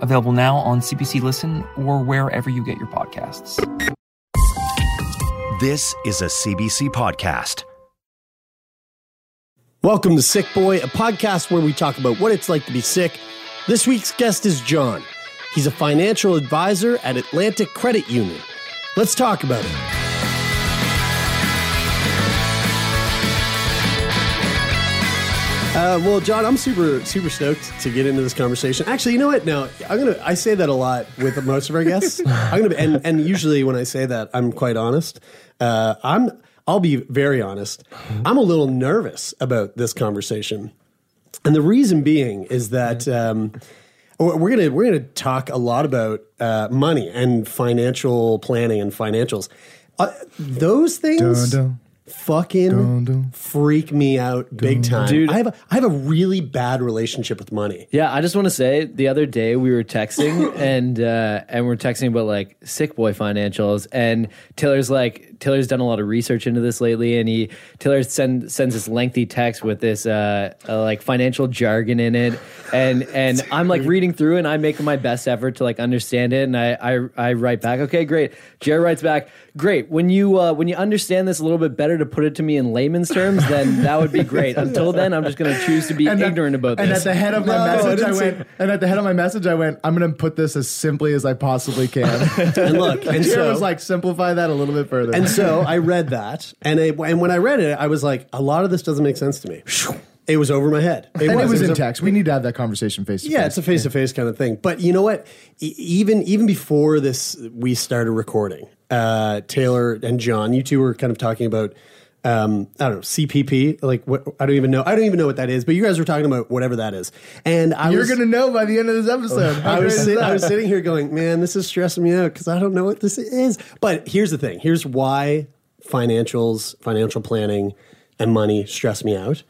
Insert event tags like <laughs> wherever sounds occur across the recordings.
available now on CBC Listen or wherever you get your podcasts. This is a CBC podcast. Welcome to Sick Boy, a podcast where we talk about what it's like to be sick. This week's guest is John. He's a financial advisor at Atlantic Credit Union. Let's talk about it. Uh, well, John, I'm super super stoked to get into this conversation. Actually, you know what? Now I'm gonna I say that a lot with most of our guests. <laughs> I'm gonna and and usually when I say that, I'm quite honest. Uh, I'm I'll be very honest. I'm a little nervous about this conversation, and the reason being is that. Um, we're gonna we're gonna talk a lot about uh, money and financial planning and financials. Uh, those things Dun, dun. Fucking Dun, dun. freak me out big time. Dude. I have a, I have a really bad relationship with money. Yeah, I just want to say the other day we were texting <laughs> and uh, and we're texting about like sick boy financials and Taylor's like Taylor's done a lot of research into this lately and he Taylor send, sends this lengthy text with this uh, uh, like financial jargon in it and and <laughs> I'm like reading through and I'm making my best effort to like understand it and I I, I write back okay great Jared writes back great when you uh, when you understand this a little bit better to put it to me in layman's terms then that would be great until then I'm just going to choose to be And at- ignorant about And at the head of my No, message, I didn't say- went. And at the head of my message, I went. I'm going to put this as simply as I possibly can. <laughs> And look, <laughs> and And Jared so was like, simplify that a little bit further. and so I read that, and I, and when I read it, I was like, a lot of this doesn't make sense to me. It was over my head. and it was in a- text. We need to have that conversation face to face. Yeah, it's a face to face kind of thing. But you know what? E- even even before this, we started recording. Uh, Taylor and John, you two were kind of talking about. Um, I don't know CPP. Like what? I don't even know. I don't even know what that is. But you guys were talking about whatever that is. And I You're was, going to know by the end of this episode. <laughs> I was, sit- I was sitting here going, man, this is stressing me out because I don't know what this is. But here's the thing here's why financials, financial planning, and money stress me out.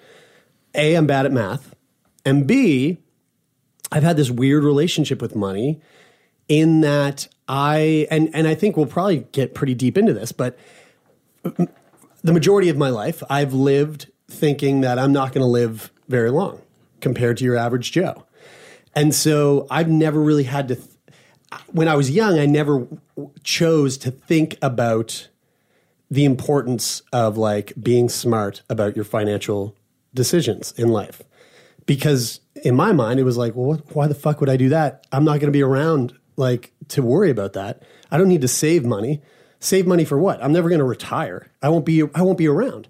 A, I'm bad at math. And B, I've had this weird relationship with money in that I, and, and I think we'll probably get pretty deep into this, but the majority of my life, I've lived thinking that I'm not going to live very long compared to your average Joe. And so I've never really had to, th- when I was young, I never chose to think about the importance of like being smart about your financial decisions in life. Because in my mind, it was like, well, what, why the fuck would I do that? I'm not going to be around like to worry about that. I don't need to save money. Save money for what? I'm never going to retire. I won't be. I won't be around.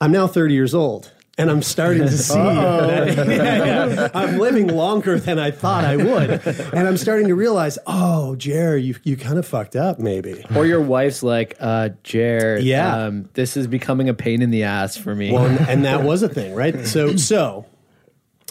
I'm now 30 years old, and I'm starting to <laughs> see that <laughs> <laughs> I'm living longer than I thought I would, and I'm starting to realize, oh, Jer, you you kind of fucked up, maybe. Or your wife's like, uh, Jared, Yeah. um, this is becoming a pain in the ass for me. Well, and, and that was a thing, right? So, so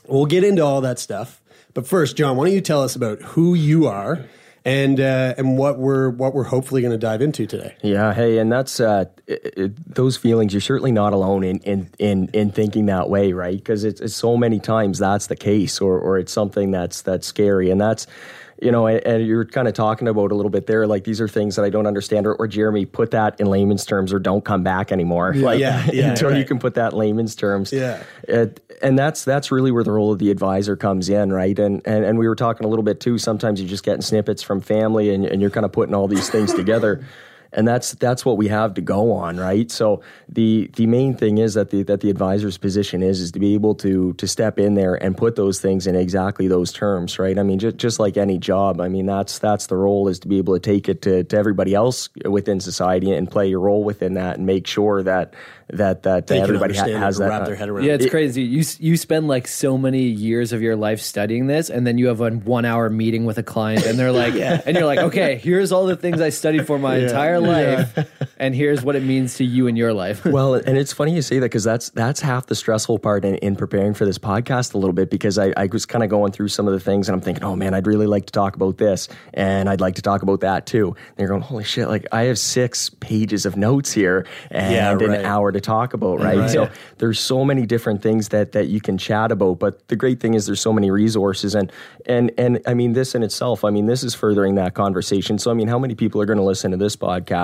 we'll get into all that stuff. But first, John, why don't you tell us about who you are and uh, and what we're what we're hopefully going to dive into today? Yeah, hey, and that's uh, it, it, those feelings. You're certainly not alone in in in, in thinking that way, right? Because it's, it's so many times that's the case, or or it's something that's that's scary, and that's you know, and, and you're kind of talking about a little bit there, like these are things that I don't understand, or, or Jeremie, put that in layman's terms, or don't come back anymore. like, yeah, <laughs> yeah, until you can put that in layman's terms. Yeah. It, and that's that's really where the role of the advisor comes in, right? And and, and we were talking a little bit too. Sometimes you're just getting snippets from family, and, and you're kind of putting all these things together. <laughs> And that's that's what we have to go on, right? So the the main thing is that the that the advisor's position is is to be able to to step in there and put those things in exactly those terms, right? I mean, just just like any job, I mean that's that's the role is to be able to take it to, to everybody else within society and play your role within that and make sure that that that They everybody ha- has and that wrap their head around. yeah, it. it's crazy. You you spend like so many years of your life studying this, and then you have a one hour meeting with a client, and they're like, <laughs> yeah. and you're like, okay, here's all the things I studied for my entire life, <laughs> and here's what it means to you in your life. <laughs> well, and it's funny you say that because that's that's half the stressful part in, in preparing for this podcast a little bit because I, I was kind of going through some of the things and I'm thinking, oh man, I'd really like to talk about this and I'd like to talk about that too. And you're going, holy shit, like I have six pages of notes here and Yeah, right. an hour to talk about, right? Right. So there's so many different things that that you can chat about. But the great thing is there's so many resources and and and I mean this in itself, I mean this is furthering that conversation. So I mean, how many people are going to listen to this podcast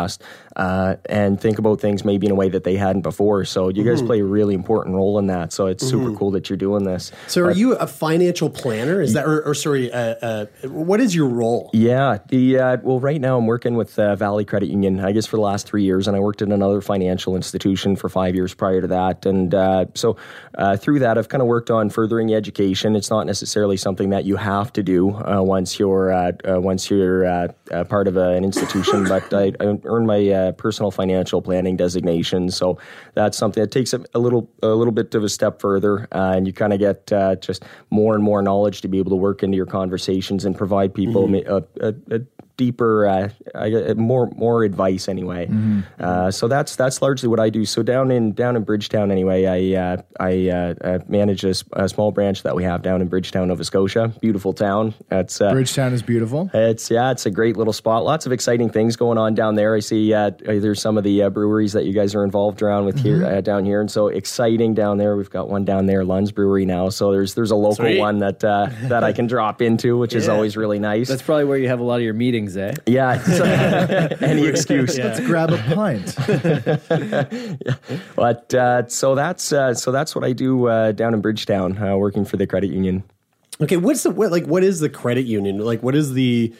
uh, and think about things maybe in a way that they hadn't before? So you guys play a really important role in that. So it's super cool that you're doing this. So, are you a financial planner? Is that, or, or sorry, uh, uh, what is your role? Yeah, the uh, well, right now I'm working with uh, Valley Credit Union. I guess for the last three years, and I worked at another financial institution for five years prior to that. And uh, so uh, through that, I've kind of worked on furthering education. It's not necessarily something that you have to do uh, once you're uh, uh, once you're uh, uh, part of an institution. <laughs> but I, I earned my uh, personal financial planning designation, so that's something that takes a, a little a little bit of a step further, uh, and you kind of get uh, just more and more knowledge to be able to work into your conversations and provide people ma- a, a, a deeper, uh, I- more more advice anyway. Uh, so that's that's largely what I do. So down in down in Bridgetown anyway, I uh, I uh, uh, manage a, s- a small branch that we have down in Bridgetown, Nova Scotia. Beautiful town. That's uh, Bridgetown is beautiful. it's yeah, it's a great little spot. Lots of exciting things going on down there. I see uh, there's some of the uh, breweries that you guys are involved around with here uh, down here, and so exciting down there. We've got one down there, Lund's Brewery now. So there's there's a local Sweet. one that uh, that I can <laughs> drop into, which is always really nice. That's probably where you have a lot of your meetings, eh? yeah, <laughs> so- any excuse. Let's grab a pint. <laughs> But uh, so that's uh, so that's what I do uh, down in Bridgetown, uh, working for the credit union. Okay, what's the what, like? What is the credit union? Like, what is the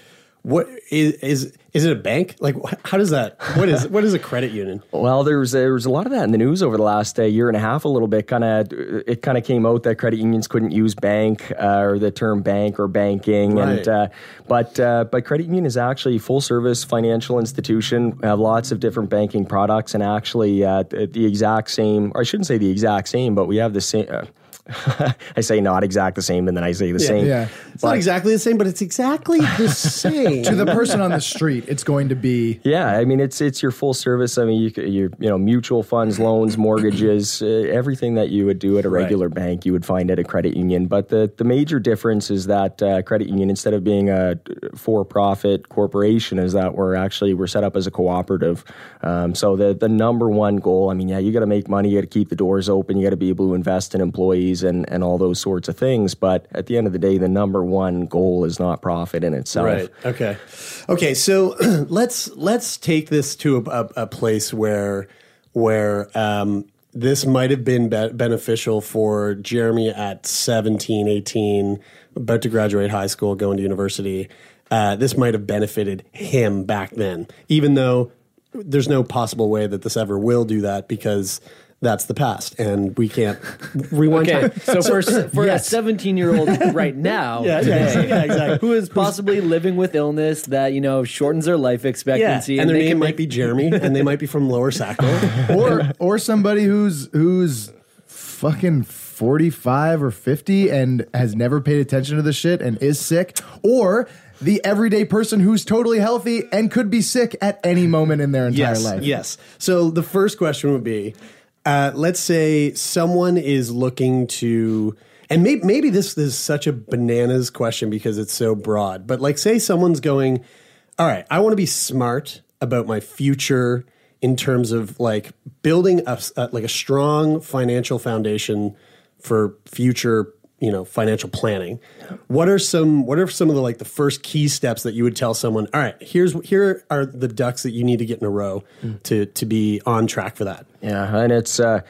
what is is is it a bank? Like, how does that? What is what is a credit union? Well, there was there was a lot of that in the news over the last uh, year and a half. A little bit, kind of, it kind of came out that credit unions couldn't use bank uh, or the term bank or banking, Right. and uh, but uh, but credit union is actually a full service financial institution. We have lots of different banking products, and actually uh, the, the exact same. Or I shouldn't say the exact same, but we have the same. <laughs> I say not exact the same, and then I say the same. yeah. It's not exactly the same, but it's exactly the <laughs> same. to the person on the street, it's going to be Yeah, I mean it's it's your full service. I mean you c- you you know mutual funds, loans, mortgages, uh, everything that you would do at a regular bank, you would find at a credit union. But the the major difference is that uh, credit union, instead of being a for profit corporation, is that we're actually we're set up as a cooperative. Um, so the the number one goal, I mean, yeah, you got to make money, you got to keep the doors open, you got to be able to invest in employees and and all those sorts of things. But at the end of the day, the number one goal is not profit in itself. Right. Okay. Okay. So <clears throat> let's let's take this to a, a, a place where where um, this might have been be- beneficial for Jeremie at 17, 18, about to graduate high school, going to university. Uh, this might have benefited him back then, even though there's no possible way that this ever will do that because that's the past and we can't rewind Okay, time. so <laughs> for for Yes. a 17 year old <laughs> right now, Yeah, yeah, today, yeah, exactly. who is possibly living with illness that you know shortens their life Yeah, expectancy, and their they name can might make be Jeremie, <laughs> and they might be from Lower Sackville. or or somebody who's who's fucking 45 or 50 and has never paid attention to the shit and is sick or the everyday person who's totally healthy and could be sick at any moment in their entire yes, life. yes. So the first question would be, uh, let's say someone is looking to, and maybe maybe this is such a bananas question because it's so broad, but like say someone's going, all right, I want to be smart about my future in terms of like building a, a like a strong financial foundation for future you know financial planning what are some what are some of the like the first key steps that you would tell someone all right here's here are the ducks that you need to get in a row to to be on track for that Yeah, and it's uh,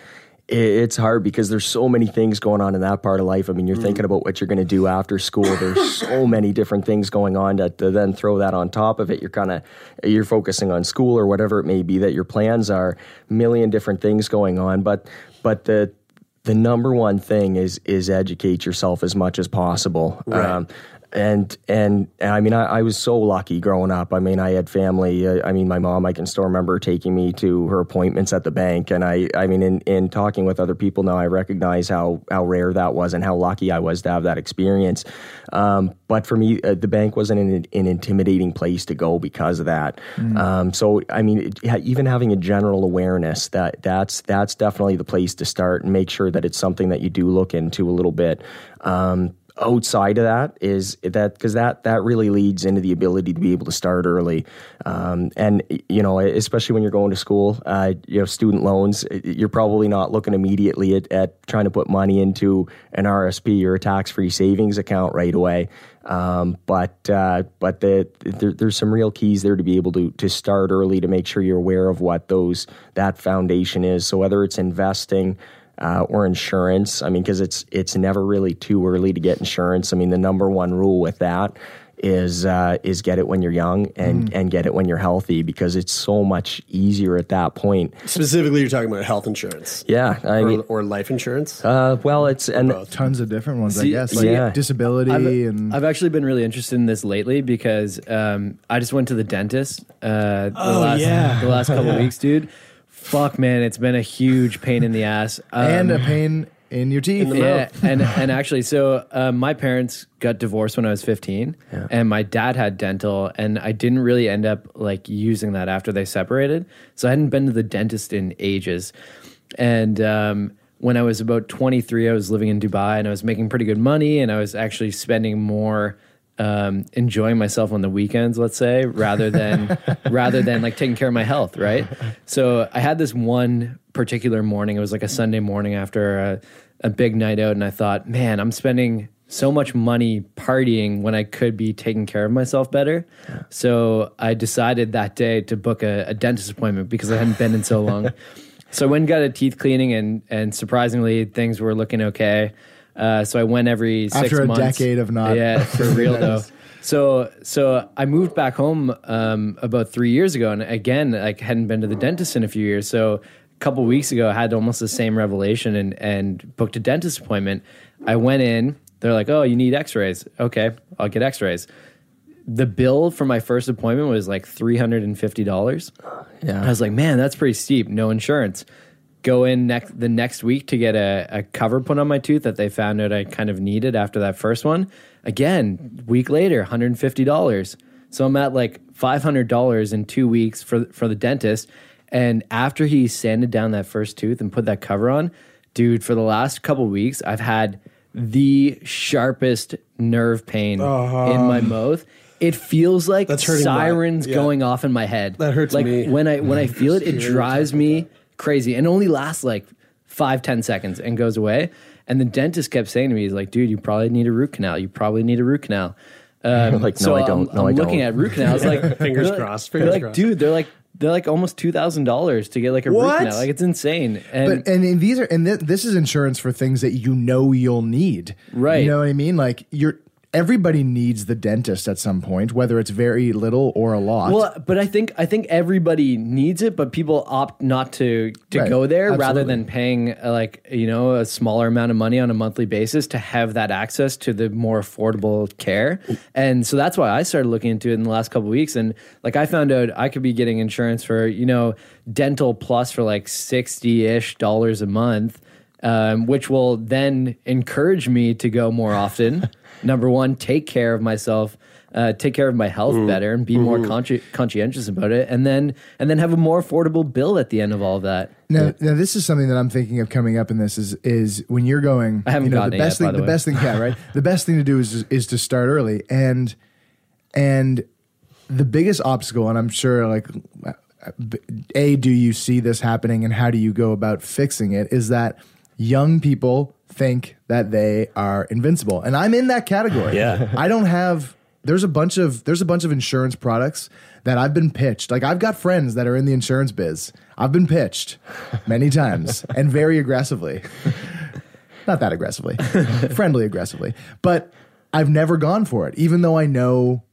it's hard because there's so many things going on in that part of life. I mean, you're thinking about what you're going to do after school. There's so many different things going on that to then throw that on top of it. You're kind of you're focusing on school or whatever it may be that your plans are. Million different things going on, but but the the number one thing is is educate yourself as much as possible. Um, and and I mean, I, I was so lucky growing up. I mean, I had family. Uh, I mean, my mom. I can still remember taking me to her appointments at the bank, and I. I mean, in, in talking with other people now, I recognize how how rare that was and how lucky I was to have that experience. Um, but for me, uh, the bank wasn't an, an intimidating place to go because of that. Um, so, I mean, it, even having a general awareness that that's that's definitely the place to start and make sure that it's something that you do look into a little bit. Um, outside of that is that because that that really leads into the ability to be able to start early. Um, and you know especially when you're going to school uh, you know student loans you're probably not looking immediately at, at trying to put money into an RSP or a tax-free savings account right away. Um, but uh, but the, there, there's some real keys there to be able to to start early to make sure you're aware of what those that foundation is. So whether it's investing uh, or insurance. I mean, because it's it's never really too early to get insurance. I mean, the number one rule with that is uh, is get it when you're young and and get it when you're healthy because it's so much easier at that point. Specifically, you're talking about health insurance. Yeah, I or, mean, or life insurance. uh, well, it's and Tons of different ones, I guess. Like yeah. disability I've, and I've actually been really interested in this lately because um, I just went to the dentist uh, the, last, yeah. the last couple <laughs> weeks, dude. Fuck, man, it's been a huge pain in the ass. Um, <laughs> and a pain in your teeth. yeah, and and actually, so uh, my parents got divorced when I was 15, and my dad had dental, and I didn't really end up like using that after they separated. So I hadn't been to the dentist in ages, and um, when I was about 23, I was living in Dubai, and I was making pretty good money, and I was actually spending more. Um, enjoying myself on the weekends, let's say, rather than <laughs> rather than like taking care of my health, right? So I had this one particular morning. It was like a Sunday morning after a, a big night out, and I thought, man, I'm spending so much money partying when I could be taking care of myself better. So I decided that day to book a, a dentist appointment because I hadn't been in so long. <laughs> so I went and got a teeth cleaning, and and surprisingly, things were looking okay. Uh, so I went every six After a months. decade of not- yeah, for real <laughs> though. So so I moved back home um, about three years ago, and again, like hadn't been to the dentist in a few years. So a couple weeks ago, I had almost the same revelation and and booked a dentist appointment. I went in. They're like, "Oh, you need X-rays? Okay, I'll get X-rays." The bill for my first appointment was like three hundred and fifty dollars. yeah. I was like, man, that's pretty steep. No insurance. Go in next the next week to get a, a cover put on my tooth that they found out I kind of needed after that first one. Again, week later, hundred and fifty dollars. So I'm at like five hundred dollars in two weeks for for the dentist. And after he sanded down that first tooth and put that cover on, dude, for the last couple weeks, I've had the sharpest nerve pain in uh-huh. my mouth. It feels like hurting my- sirens yeah. going off in my head. That hurts like me. when I when I feel it, it <laughs> drives me crazy, and only lasts like five ten seconds and goes away. And the dentist kept saying to me, "He's like, dude, you probably need a root canal. You probably need a root canal." Um, Like, no, so I don't. I'm, No, I'm I looking don't. at root canals. Like <laughs> Fingers like- crossed, fingers like, crossed. dude, they're like they're like almost two thousand dollars to get like a What? root canal. Like it's insane. And But and, and these are and th- this is insurance for things that you know you'll need. Right. You know what I mean? Like you're everybody needs the dentist at some point, whether it's very little or a lot. Well, but I think I think everybody needs it, but people opt not to to Right. go there rather than paying uh, like you know a smaller amount of money on a monthly basis to have that access to the more affordable care. And so that's why I started looking into it in the last couple of weeks. And like I found out I could be getting insurance for you know dental plus for like sixty ish dollars a month. Um, which will then encourage me to go more often. <laughs> Number one, take care of myself, uh, take care of my health mm. better, and be more mm-hmm. consci- conscientious about it, and then and then have a more affordable bill at the end of all of that. Now, now this is something that I'm thinking of coming up in this is is when you're going. I haven't you know, gotten the it best yet, by thing. the the way. best thing, yeah, right. <laughs> the best thing to do is is to start early, and and the biggest obstacle, and I'm sure like. Uh, a, do you see this happening and how do you go about fixing it? Is that young people think that they are invincible. And I'm in that category. Yeah. I don't have there's a bunch of there's a bunch of insurance products that I've been pitched. Like I've got friends that are in the insurance biz. I've been pitched many times <laughs> and very aggressively. Not that aggressively. <laughs> friendly aggressively. But I've never gone for it even though I know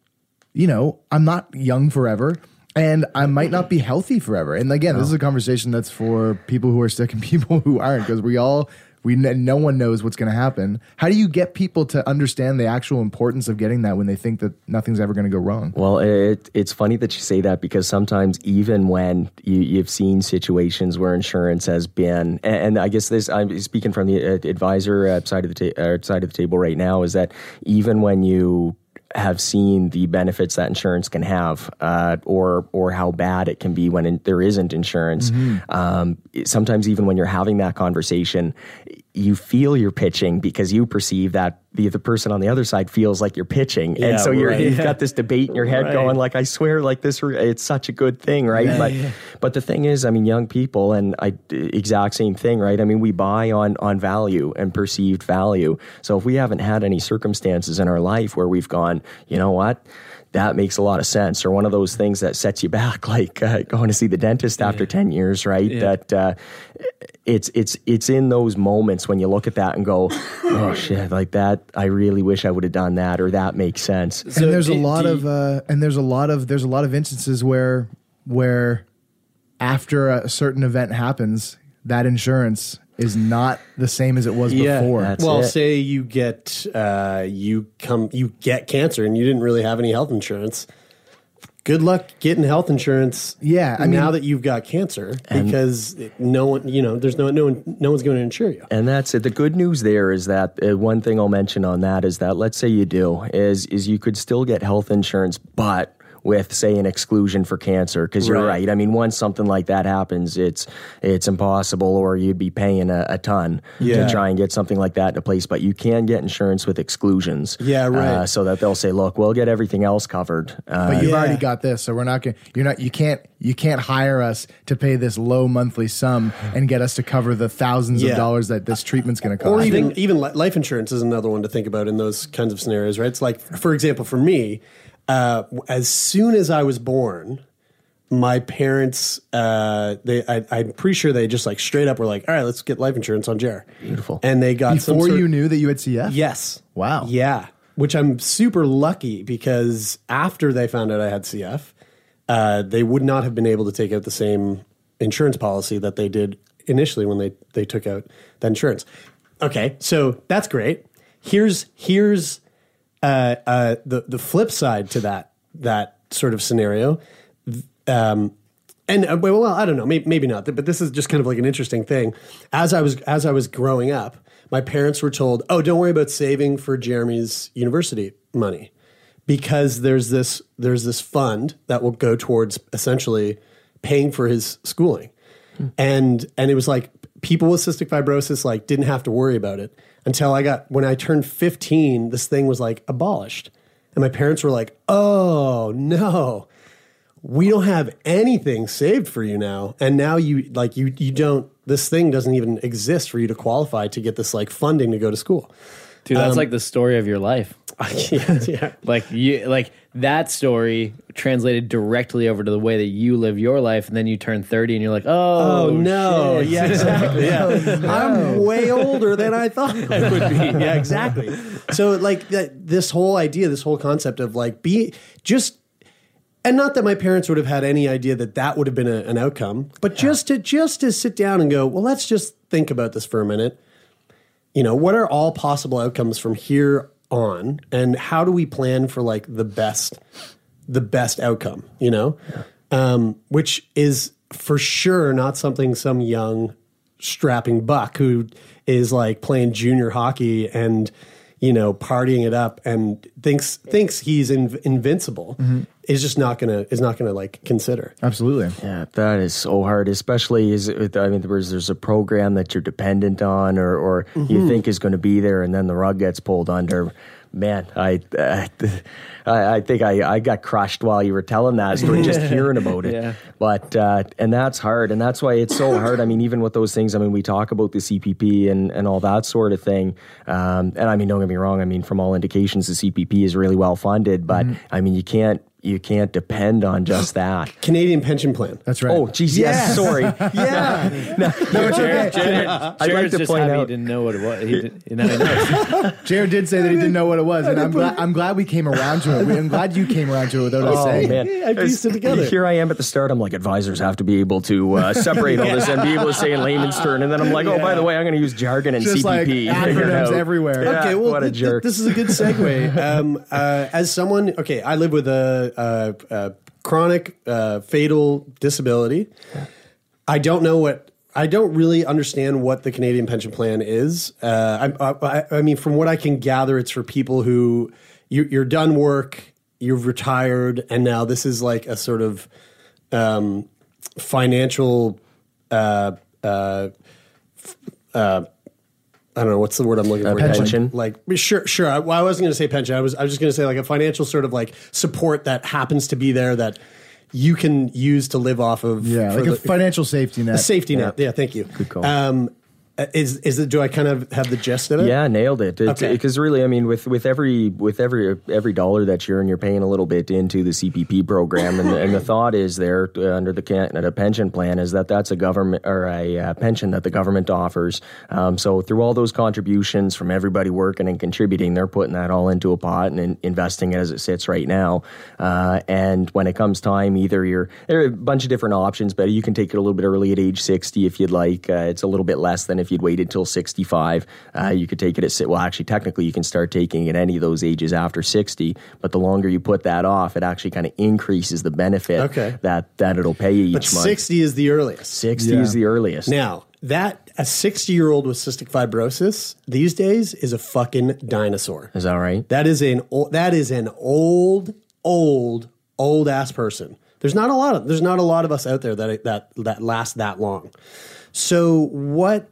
you know, I'm not young forever and I might not be healthy forever. And again, this is a conversation that's for people who are sick and <laughs> people who aren't because we all We no one knows what's going to happen. How do you get people to understand the actual importance of getting that when they think that nothing's ever going to go wrong? Well, it, it's funny that you say that because sometimes even when you, you've seen situations where insurance has been, and, and I guess this I'm speaking from the uh, advisor uh, side of the ta- uh, side of the table right now, is that even when you have seen the benefits that insurance can have, uh, or or how bad it can be when in, there isn't insurance. Um, sometimes even when you're having that conversation, you feel you're pitching because you perceive that the the person on the other side feels like you're pitching, Yeah, and so you're right. you've got this debate in your head Right. going like, I swear, like this, it's such a good thing, right? but but the thing is, I mean, young people, and I exact same thing, right? I mean, we buy on on value and perceived value. So if we haven't had any circumstances in our life where we've gone, you know what? That makes a lot of sense, or one of those things that sets you back, <laughs> like uh, going to see the dentist after ten years, right? That uh, it's it's it's in those moments when you look at that and go, <laughs> oh shit, like that. I really wish I would have done that, or that makes sense. and there's a lot do of uh, and there's a lot of there's a lot of instances where where after a certain event happens, that insurance is not the same as it was Yeah. before. That's well, it. say you get uh, you come you get cancer and you didn't really have any health insurance. Good luck getting health insurance. Yeah, I now mean- that you've got cancer, because no one, you know, there's no no one, no one's going to insure you. And that's it. The good news there is that uh, one thing I'll mention on that is that let's say you do is is you could still get health insurance, but with say an exclusion for cancer because you're Right. right. I mean, once something like that happens, it's it's impossible, or you'd be paying a, a ton Yeah. to try and get something like that in place. But you can get insurance with exclusions, Yeah, right. Uh, so that they'll say, look, we'll get everything else covered. Uh, but you've Yeah. already got this, so we're not going. You're not. You can't. You can't hire us to pay this low monthly sum and get us to cover the thousands Yeah. of dollars that this treatment's going to cost. Or even even life insurance is another one to think about in those kinds of scenarios, right? It's like, for example, for me, uh, as soon as I was born, my parents, uh, they, I, I'm pretty sure they just like straight up were like, "All right, let's get life insurance on Jer." Beautiful. And they got some before sort you knew that you had CF. Yes. Wow. Yeah. Which I'm super lucky because after they found out I had CF, uh, they would not have been able to take out the same insurance policy that they did initially when they, they took out that insurance. Okay, so that's great. Here's here's uh, uh, the the flip side to that that sort of scenario. Um, and uh, well, I don't know, maybe, maybe not, but this is just kind of like an interesting thing. As I was as I was growing up, my parents were told, "Oh, don't worry about saving for Jeremie's university money, because there's this there's this fund that will go towards essentially paying for his schooling." And and it was like people with cystic fibrosis like didn't have to worry about it until I got when I turned 15, this thing was like abolished. And my parents were like, "Oh, no." we don't have anything saved for you now and now you like you you don't this thing doesn't even exist for you to qualify to get this like funding to go to school Dude, that's um, like the story of your life. <laughs> yeah, yeah. Like you, like that story translated directly over to the way that you live your life, and then you turn thirty, and you're like, oh, oh no. shit. yeah <laughs> exactly. Yeah. <laughs> I'm way older than i thought i would be. Yeah exactly. So like that this whole idea this whole concept of like be just and not that my parents would have had any idea that that would have been a, an outcome but just to just to sit down and go well let's just think about this for a minute you know what are all possible outcomes from here on? And how do we plan for like the best the best outcome you know? Um, which is for sure not something some young strapping buck who is like playing junior hockey and you know partying it up and thinks thinks he's in, invincible mm-hmm. is just not gonna is not gonna like consider Absolutely. Yeah, that is so hard, especially is it, I mean, there's there's a program that you're dependent on, or or you mm-hmm. think is going to be there, and then the rug gets pulled under. Man, I <laughs> I, I think I, I got crushed while you were telling that story, just <laughs> hearing about it. Yeah. But uh, and that's hard, and that's why it's so hard. I mean, even with those things, I mean, we talk about the CPP and and all that sort of thing. Um, and I mean, don't get me wrong. I mean, from all indications, the CPP is really well funded, but I mean, you can't you can't depend on just <laughs> that. Canadian pension plan. That's right. Oh, geez, yes. Sorry. <laughs> Yeah. no, it's <laughs> okay. Jared, I'd like to just point happy he out- didn't know what it was. He did, now he knows. Jared did say that he didn't know what it was, and I'm glad, I'm glad we came around to it. We- I'm glad you came around to it without us Oh saying. man, I pieced it together. Here I am at the start. I'm like, advisors have to be able to uh, separate all this and be able to say in layman's term. And then I'm like, oh, by the way, I'm going to use jargon and Just CPP. Figure it acronyms everywhere. Yeah, okay, well, what a th- th- this is a good segue. um, uh, as someone, okay, I live with a, a, a chronic uh, fatal disability. I don't know what. I don't really understand what the Canadian pension plan is. Uh, I, I, I mean, from what I can gather, it's for people who you, you're done work, you've retired, and now this is like a sort of um, financial. Uh, uh, uh, I don't know what's the word I'm looking A for. pension? Like, like sure, sure. I, well, I wasn't going to say pension. I was, I was just going to say like a financial sort of like support that happens to be there that you can use to live off of. Yeah, for like a the- financial safety net. a safety net. Yeah, thank you. Good call. Um, is is it? Do I kind of have the gist of it? Yeah, nailed it. Okay. Because really, I mean, with with every with every every dollar that you earn, you're paying a little bit into the CPP program, and the, and the thought is there uh, under the Canada pension plan is that that's a government or a uh, pension that the government offers. Um, so through all those contributions from everybody working and contributing, they're putting that all into a pot and in, investing it as it sits right now. Uh, and when it comes time, either you're there are a bunch of different options, but you can take it a little bit early at age 60 if you'd like. Uh, it's a little bit less than if you'd waited till 65. Uh, you could take it at well, actually, technically, you can start taking it at any of those ages after 60. But the longer you put that off, it actually kind of increases the benefit Okay. that that it'll pay you each but month. sixty is the earliest. 60 Yeah. is the earliest. Now that a sixty-year-old with cystic fibrosis these days is a fucking dinosaur. is that right? That is an o- that is an old, old, old ass person. There's not a lot of there's not a lot of us out there that that that last that long. So what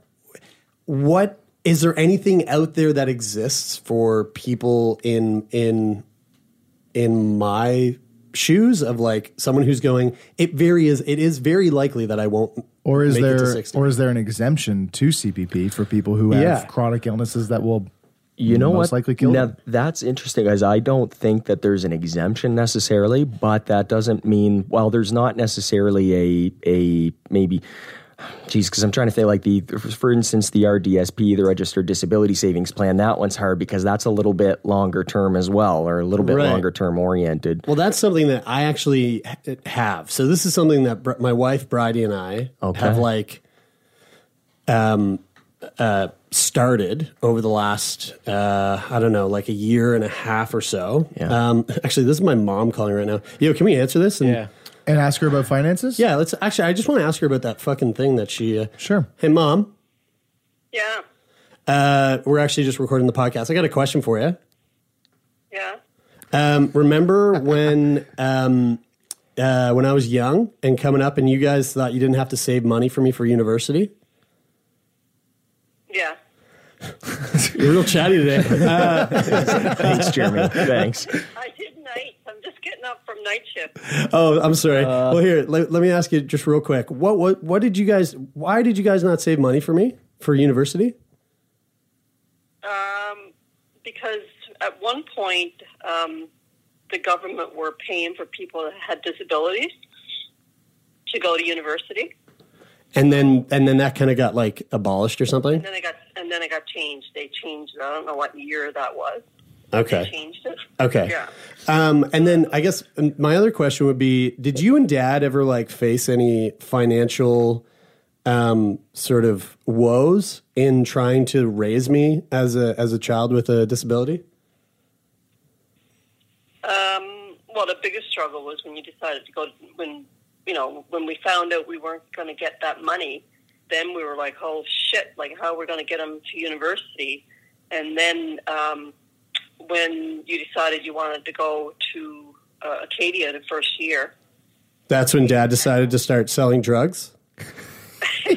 what is there anything out there that exists for people in in in my shoes of like someone who's going it very is it is very likely that I won't Or is make it to there 60. or is there an exemption to CPP for people who have Yeah. chronic illnesses that will You know most what? likely kill now, them? That's interesting, guys. I don't think that there's an exemption necessarily, but that doesn't mean well, there's not necessarily a a maybe. Geez, because I'm trying to think like the, for instance, the RDSP, the Registered Disability Savings Plan. That one's hard because that's a little bit longer term as well, or a little bit Right. longer term oriented. Well, that's something that I actually have. So this is something that Br- my wife Bridie and I Okay. have like um uh started over the last uh I don't know, like a year and a half or so. Yeah. Um actually this is my mom calling right now. Yo, can we answer this? And Yeah. And ask her about finances? Yeah, let's actually I just want to ask her about that fucking thing that she uh, Sure. Hey mom, Yeah. uh we're actually just recording the podcast. I got a question for you. Yeah. Um, remember when um, uh, when I was young and coming up, and you guys thought you didn't have to save money for me for university? Yeah. <laughs> You're real chatty today. Uh, <laughs> Thanks, Jeremie. Thanks. I did nights. I'm just getting up from night shift. oh, I'm sorry. well, here, let, let me ask you just real quick. What what what did you guys? Why did you guys not save money for me for university? Um, because at one point, um, the government were paying for people that had disabilities to go to university, And then and then that kind of got like abolished or something. and then it got and then it got changed. They changed. I don't know what year that was. Okay. Changed it. Okay. Yeah. Um, and then I guess um, my other question would be: Did you and Dad ever like face any financial um, sort of woes in trying to raise me as a as a child with a disability? Um, well, the biggest struggle was when you decided to go. When you know when we found out we weren't going to get that money, then we were like, "Oh shit! Like, how are we going to get them to university?" And then um, when you decided you wanted to go to uh, Acadia the first year, That's when Dad decided to start selling drugs. <laughs>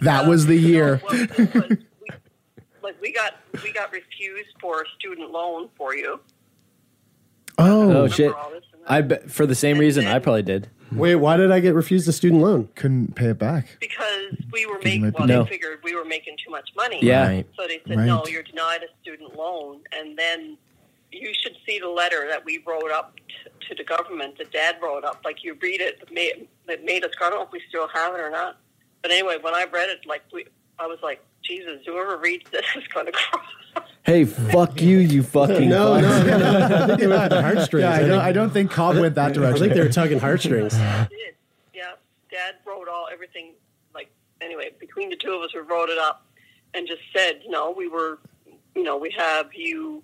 That was the year. well, was- we, like we got we got refused for a student loan for you. Oh, Oh shit! All this and that. I bet for the same And reason then- I probably did. Wait, why did I get refused a student loan? couldn't pay it back. because we were making well, No. they figured we were making too much money. Yeah. Right. So they said, no, you're denied a student loan. And then you should see the letter that we wrote up t- to the government that Dad wrote up. Like you read it, it made, it made us. I don't know if we still have it or not. But anyway, when I read it, like we, I was like, Jesus, whoever reads this is going to cry. Hey, fuck you, you fucking. No, fuck. no, no, no. I think they went for the heartstrings. Yeah, I think- don't, I don't think Cobb went that direction. I think they were tugging heartstrings. <laughs> did. Yeah, Dad wrote all everything. Like anyway, between the two of us, we wrote it up and just said, you know, we were, you know, we have you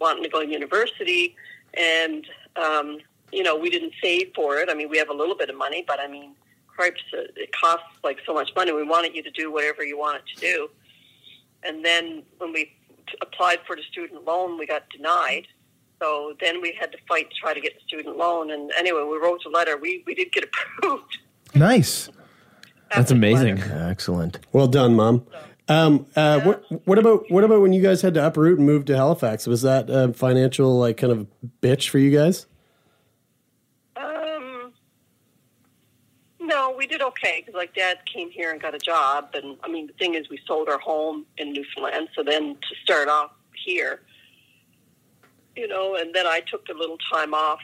wanting to go to university, and um, you know, we didn't save for it. I mean, we have a little bit of money, but I mean, cripes, uh, it costs like so much money. We wanted you to do whatever you wanted to do, and then when we t- applied for the student loan, we got denied. So then we had to fight to try to get the student loan. And anyway, we wrote a letter. We, we did get <laughs> approved. nice. That's amazing. Excellent. Well done, Mom. Um, uh, what, what about what about when you guys had to uproot and move to Halifax? Was that a financial like kind of bitch for you guys? Um, no, we did okay because like Dad came here and got a job, and I mean the thing is we sold our home in Newfoundland, so then to start off here, you know, and then I took a little time off.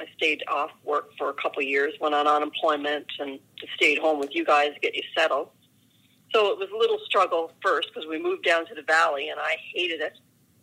I stayed off work for a couple years, went on unemployment, and just stayed home with you guys to get you settled. So it was a little struggle first because we moved down to the valley, and I hated it.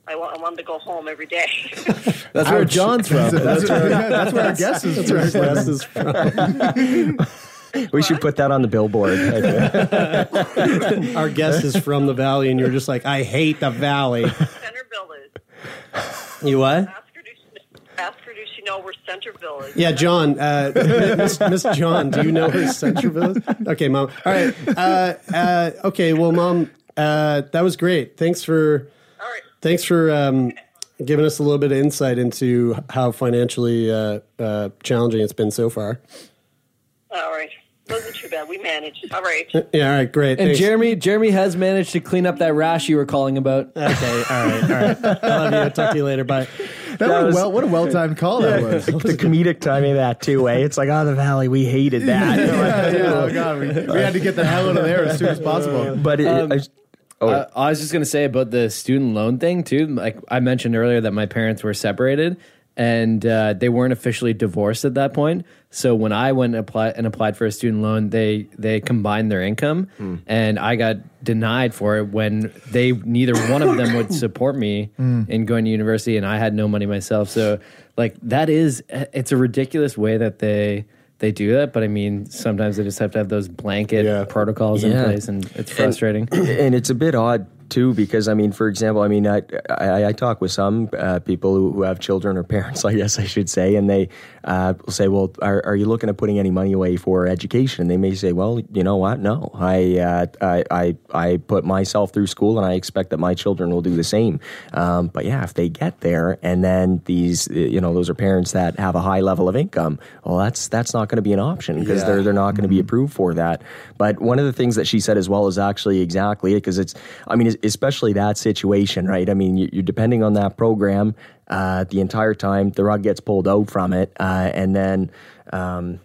I, want, I wanted to go home every day. <laughs> That's where John's from. That's where, that's where our guest is. That's where our guest is from. <laughs> We should put that on the billboard. <laughs> Our guest is from the valley, and you're just like, I hate the valley. Centerville is. You what? Ask her, does she, ask her, does know where Centerville is? Yeah, John, uh, Miss, Miss John, do you know where Centerville is? Okay, Mom. All right. Uh, uh, okay, well, Mom, uh, that was great. Thanks for All right. Thanks for um, giving us a little bit of insight into how financially uh, uh, challenging it's been so far. All right. Wasn't too bad. We managed. All right. <laughs> Yeah, all right, great. And Thanks. Jeremie, Jeremie has managed to clean up that rash you were calling about. <laughs> Okay, all right, all right. I love you. I'll talk to you later. Bye. That was, was- well, what a well timed call that <laughs> was. the comedic timing of that too, eh? It's like, oh, the valley, we hated that. yeah, yeah, oh god, we, we had to get the hell out of there as soon as possible. But it, Um, I, oh, Uh, I was just gonna say about the student loan thing too. Like I mentioned earlier, that my parents were separated and uh, they weren't officially divorced at that point. So when I went and applied and applied for a student loan, they they combined their income, and I got denied for it when they neither one of them would <coughs> support me in going to university, and I had no money myself. So like that is it's a ridiculous way that they. They do that, but I mean, sometimes they just have to have those blanket Yeah. protocols in place, and it's frustrating. <clears throat> and it's a bit odd too because I mean, for example, I mean, I I, I talk with some uh, people who, who have children or parents, <laughs> I guess I should say, and they uh, will say, "Well, are, are you looking at putting any money away for education?" And they may say, "Well, you know what? No, I uh, I, I I put myself through school, and I expect that my children will do the same." Um, but yeah, if they get there, and then these, you know, those are parents that have a high level of income, well, that's that's not going to be an option because Yeah. they're they're not going to be approved for that. But one of the things that she said as well is actually exactly it because it's, I mean, especially that situation, right? I mean, you- you're depending on that program uh, the entire time. The rug gets pulled out from it, uh, and then. Um,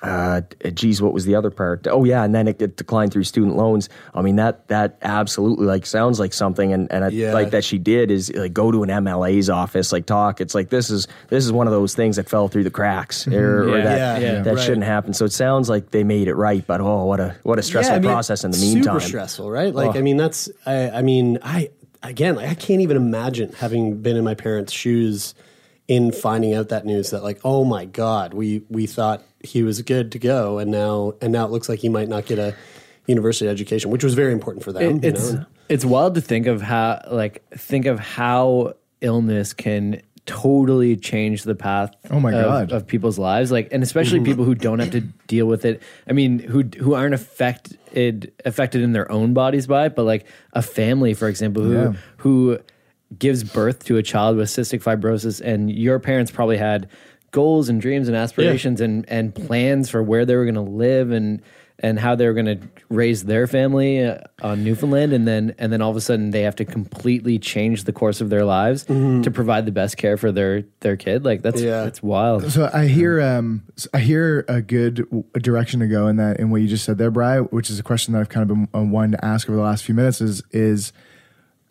uh, geez, what was the other part? Oh yeah, and then it, it declined through student loans. I mean that that absolutely like sounds like something, and and I, Yeah. like that she did is like go to an MLA's office, like talk. It's like this is this is one of those things that fell through the cracks, or, or Yeah. that Yeah, yeah, that right. shouldn't happen. So it sounds like they made it right, but oh, what a what a stressful I mean, process in the meantime. Super stressful, right? Like, Oh. I mean, that's, I, I mean, I, again, like, I can't even imagine having been in my parents' shoes in finding out that news that, like, oh my God, we, we thought he was good to go. And now, and now it looks like he might not get a university education, which was very important for them. It- it's know? it's wild to think of how like think of how illness can totally change the path Oh my God. of people's lives. Like and especially mm-hmm. people who don't have to deal with it. I mean who who aren't affected affected in their own bodies by it but like a family for example who Yeah. who gives birth to a child with cystic fibrosis. And your parents probably had goals and dreams and aspirations and and plans for where they were going to live and and how they were going to raise their family uh, on Newfoundland and then and then all of a sudden they have to completely change the course of their lives to provide the best care for their their kid like that's Yeah. that's wild So I hear, um, I hear a good direction to go in that, in what you just said there, Bri, which is a question that I've kind of been uh, wanting to ask over the last few minutes. Is is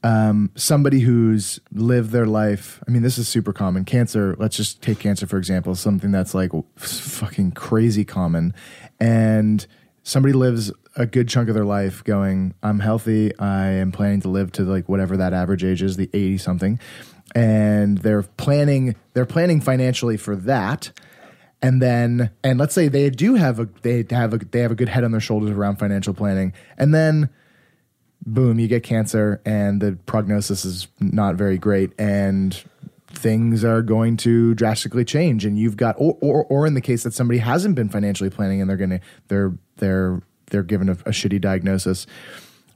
um, somebody who's lived their life. I mean, this is super common. Cancer. Let's just take cancer for example. Something that's like fucking crazy common, and somebody lives a good chunk of their life going, "I'm healthy. I am planning to live to like whatever that average age is, the eighty something," and they're planning. They're planning financially for that and then and let's say they do have a they have a they have a good head on their shoulders around financial planning and then boom you get cancer and the prognosis is not very great and things are going to drastically change and you've got or or, or in the case that somebody hasn't been financially planning and they're going to they're they're they're given a, a shitty diagnosis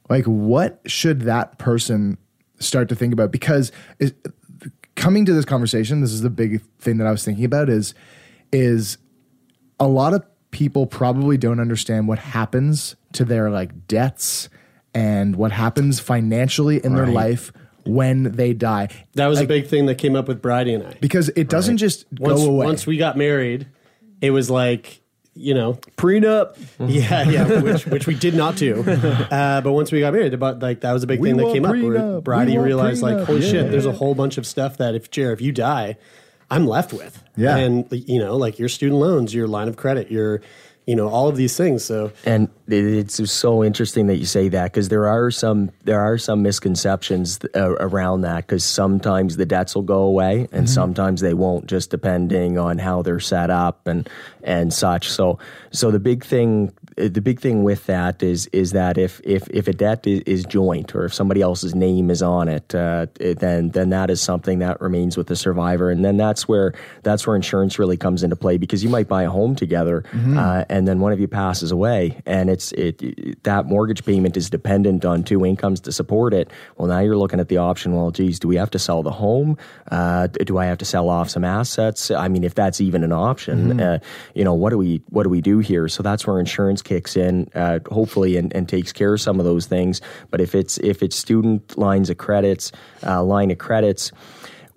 like what should that person start to think about because is, coming to this conversation this is the big thing that I was thinking about is is a lot of people probably don't understand what happens to their like debts and what happens financially in their life when they die. That was Like, a big thing that came up with Bridie and I. because it doesn't just Once, go away. once we got married, it was like, you know, Prenup. yeah, yeah, which, which we did not do. <laughs> Uh, but once we got married, about like that was a big We thing that want came up. Prenup. We want realized, like, prenup. holy shit, there's a whole bunch of stuff that if Jer, if you die, I'm left with. Yeah. and you know, like your student loans, your line of credit, your, you know, all of these things. So And it- it's so interesting that you say that because there are some there are some misconceptions uh, around that because sometimes the debts will go away and sometimes they won't, just depending on how they're set up and and such. So so the big thing the big thing with that is is that if if if a debt is, joint or if somebody else's name is on it, uh, then then that is something that remains with the survivor, and then that's where that's where insurance really comes into play because you might buy a home together, uh, and then one of you passes away, and it's it, it- that mortgage payment is dependent on two incomes to support it. Well, now you're looking at the option. Well, geez, do we have to sell the home? Uh, do I have to sell off some assets? I mean, if that's even an option, uh, you know, what do we what do we do here? So that's where insurance kicks in, uh, hopefully, and, and takes care of some of those things. But if it's if it's student lines of credits, uh, line of credits.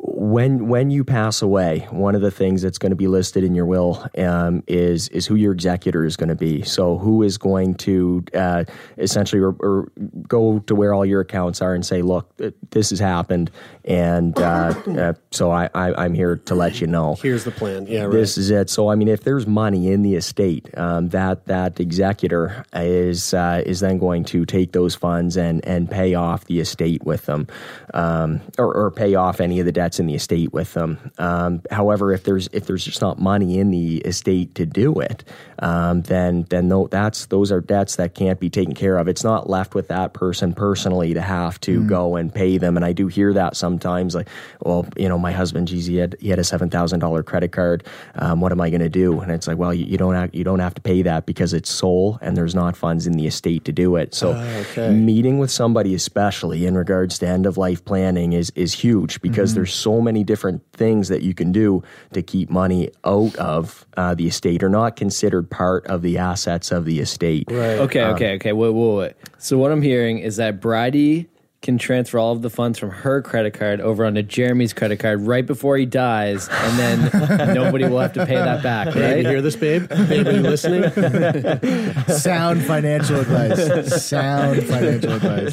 When when you pass away, one of the things that's going to be listed in your will um, is is who your executor is going to be. So who is going to uh, essentially or, or go to where all your accounts are and say, look, this has happened, and uh, uh, so I, I I'm here to let you know. here's the plan. Yeah, right. This is it. So I mean, if there's money in the estate, um, that that executor is uh, is then going to take those funds and and pay off the estate with them, um, or, or pay off any of the debts in the estate with them. Um, however, if there's if there's just not money in the estate to do it, um, then then tho- that's those are debts that can't be taken care of. It's not left with that person personally to have to go and pay them. And I do hear that sometimes, like, well, you know, my husband, geez, he had he had a seven thousand dollar credit card. Um, what am I going to do? And it's like, well, you, you don't have, you don't have to pay that because it's sole and there's not funds in the estate to do it. So meeting with somebody, especially in regards to end of life planning, is is huge because there's so many different things that you can do to keep money out of uh, the estate or not considered part of the assets of the estate. Okay, okay, okay. Wait, wait, wait. So what I'm hearing is that Bridie can transfer all of the funds from her credit card over onto Jeremie's credit card right before he dies, and then <laughs> nobody will have to pay that back, Babe, you right? hear this, babe? Babe, are you listening? <laughs> Sound financial advice. Sound financial advice.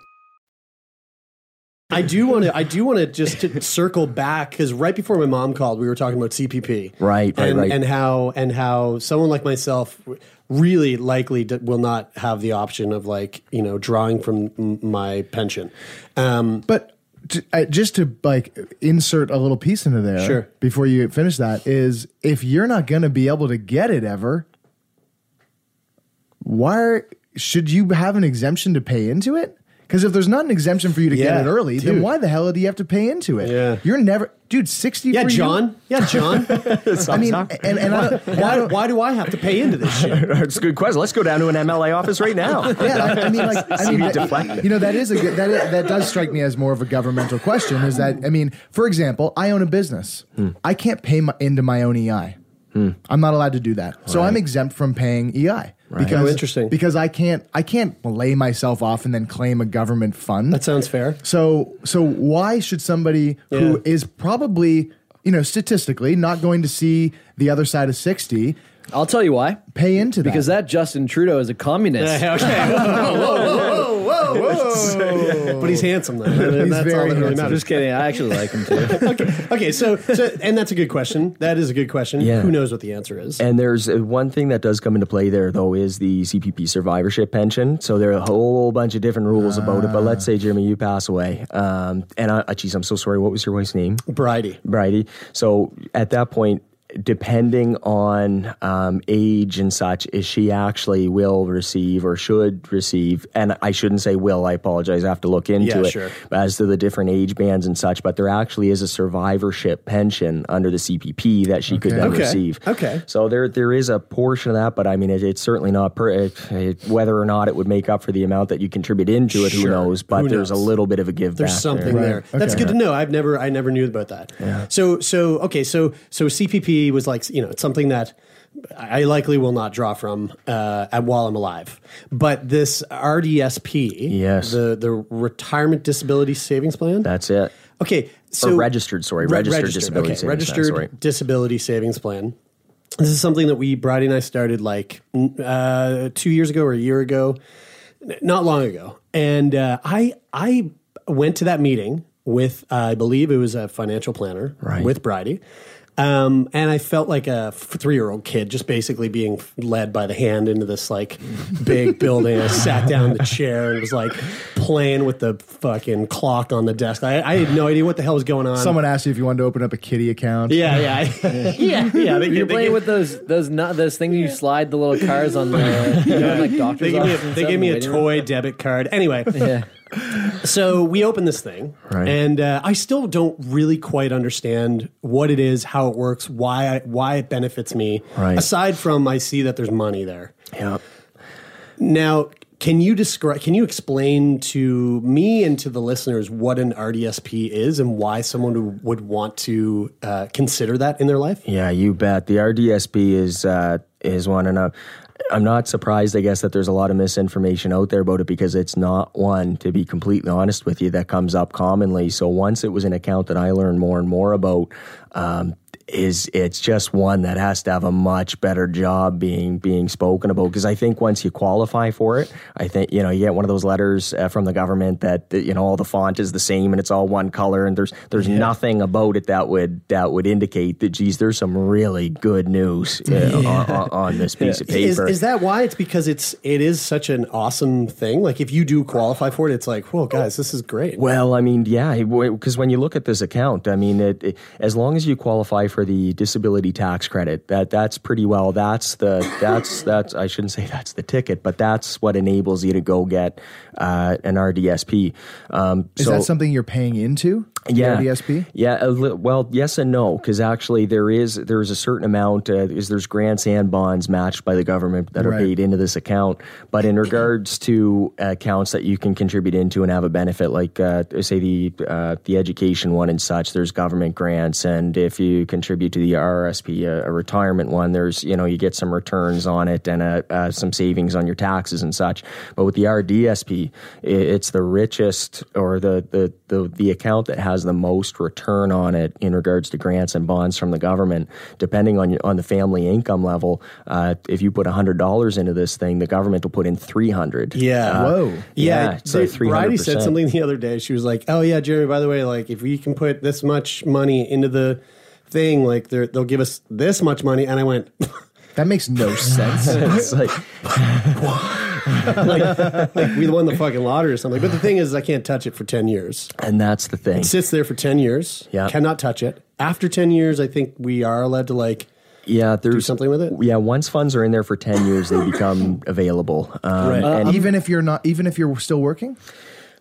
I do want to. I do want to just to <laughs> circle back because right before my mom called, we were talking about CPP, Right, right, and, right. and how and how someone like myself really likely d- will not have the option of like you know drawing from m- my pension. Um, But uh, just to like insert a little piece into there, Sure. Before you finish that, is if you're not going to be able to get it ever, why should you have an exemption to pay into it? Because if there's not an exemption for you to Yeah, get it early, then why the hell do you have to pay into it? Yeah. You're never, dude. Sixty. Yeah, for you? John. Yeah, John. <laughs> I mean, and, and I, why, why do I have to pay into this shit? <laughs> That's a good question. Let's go down to an MLA office right now. <laughs> yeah, I, I mean, like, I mean, me that- you know, that is a good, that is, that does strike me as more of a governmental question. Is that I mean, for example, I own a business. Hmm. I can't pay my, into my own EI. Hmm. I'm not allowed to do that, so I'm exempt from paying EI. Because, Oh, interesting. Because I can't, I can't lay myself off and then claim a government fund. That sounds fair. So, so why should somebody who Yeah. is probably, you know, statistically not going to see the other side of sixty I'll tell you why. pay into that? Because that Justin Trudeau is a communist. <laughs> okay. Whoa, whoa, whoa, <laughs> whoa, But he's handsome though. <laughs> He's that's all that really handsome. matters. Just kidding. I actually like him too. <laughs> okay, okay. So, so, and that's a good question. That is a good question. Yeah. Who knows what the answer is? And there's uh, one thing that does come into play there, though, is the CPP survivorship pension. So there are a whole bunch of different rules about it. But let's say, Jeremie, you pass away. Um, and I, uh, geez, I'm so sorry. What was your wife's name? Bridie. Bridie. So at that point, depending on um, age and such, is she actually will receive or should receive? And I shouldn't say will. I apologize. I have to look into Yeah, it sure. as to the different age bands and such. But there actually is a survivorship pension under the CPP that she could then Okay. receive. Okay. So there there is a portion of that, but I mean, it, it's certainly not per, it, it- whether or not it would make up for the amount that you contribute into it. Who knows? But Who there's knows? a little bit of a give There's back something there. there. That's Okay. good to know. I've never, I never knew about that. So, so okay, so so CPP was like, you know, it's something that I likely will not draw from uh, at- while I'm alive. But this RDSP, Yes. the the Retirement Disability Savings Plan. That's it. okay, so registered, sorry, Re- registered disability okay, savings plan, registered sorry. disability savings plan. This is something that we, Bridie and I, started like uh, two years ago or a year ago, not long ago. And uh, I I went to that meeting with I believe it was a financial planner Right. with Bridie. Um, and I felt like a three year old kid, just basically being led by the hand into this like big <laughs> building. I sat down in the chair and was like playing with the fucking clock on the desk. I, I had no idea what the hell was going on. Someone asked you if you wanted to open up a kitty account. yeah, <laughs> yeah, yeah, yeah. They, You're they, playing gave- with those those not those things you slide the little cars on the you know, like doctors. they gave me a, they gave me a stuff in toy debit card. Anyway, waiting room. So we open this thing, Right. and uh, I still don't really quite understand what it is, how it works, why I, why it benefits me. Right. Aside from I see that there's money there. Yeah. Now, can you describe? Can you explain to me and to the listeners what an RDSP is and why someone would- would want to uh, consider that in their life? Yeah, you bet. The RDSP is uh, is one, and I'm not surprised. I guess that there's a lot of misinformation out there about it because it's not one. To be completely honest with you, that comes up commonly. So once it was an account that I learned more and more about. Um, is it's just one that has to have a much better job being being spoken about because I think once you qualify for it, I think you know you get one of those letters uh, from the government that, you know all the font is the same and it's all one color and there's there's nothing about it that would that would indicate that geez there's some really good news uh, on, on, on this piece of <laughs> paper. is that why? It's because it's it is such an awesome thing. Like if you do qualify for it, it's like, well guys, this is great. Well, I mean, yeah, because when you look at this account, I mean, it, it- as long as you qualify for the disability tax credit, that that's pretty well. That's the that's that's I shouldn't say that's the ticket, but that's what enables you to go get uh, an RDSP. Um, Is so- that something you're paying into? Yeah, RDSP? Yeah, a li- well, yes and no, because actually there is there is a certain amount. Uh, is there's grants and bonds matched by the government that are Right. paid into this account. But in regards to accounts that you can contribute into and have a benefit, like uh, say the uh, the education one and such, there's government grants, and if you contribute to the RSP, a, a retirement one, there's you know you get some returns on it and uh, uh, some savings on your taxes and such. But with the RDSP, it's the richest or the the the, the account that has the most return on it in regards to grants and bonds from the government. Depending on your, on the family income level, uh, if you put hundred dollars into this thing, the government will put in three hundred. Yeah. Whoa. Yeah, so they- three Bridie said something the other day. She was like, "Oh yeah, Jeremie. By the way, like if we can put this much money into the thing, like they're- they'll give us this much money." And I went, <laughs> That makes no sense. <laughs> it's <laughs> like like, like we won the fucking lottery or something. But the thing is, I can't touch it for ten years. and that's the thing. It sits there for ten years. Yeah. cannot touch it. After ten years, I think we are allowed to like Yeah, there's do something with it. Yeah, once funds are in there for ten years, they become available. Um, Right. and even if you're not, even if you're still working.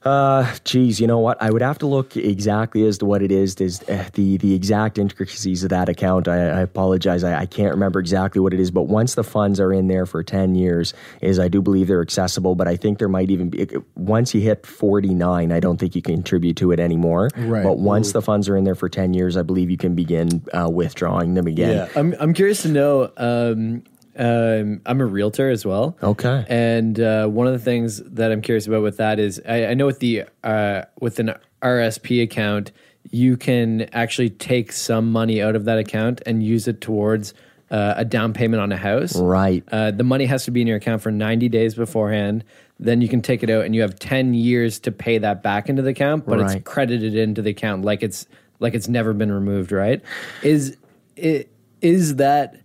Uh, geez, you know what? I would have to look exactly as to what it is. Is uh, the the exact intricacies of that account? I, I apologize. I, I can't remember exactly what it is. But once the funds are in there for ten years, is I do believe they're accessible. But I think there might even be once you hit forty nine, I don't think you can contribute to it anymore. Right. But once the funds are in there for ten years, I believe you can begin uh, withdrawing them again. Yeah, I'm I'm curious to know. Um, um, I'm a realtor as well. Okay. And uh, one of the things that I'm curious about with that is I, I know with the uh, with an RSP account, you can actually take some money out of that account and use it towards uh, a down payment on a house. Right. Uh, the money has to be in your account for 90 days beforehand. Then you can take it out, and you have 10 years to pay that back into the account, but Right. it's credited into the account like it's like it's never been removed. Right? Is it is that?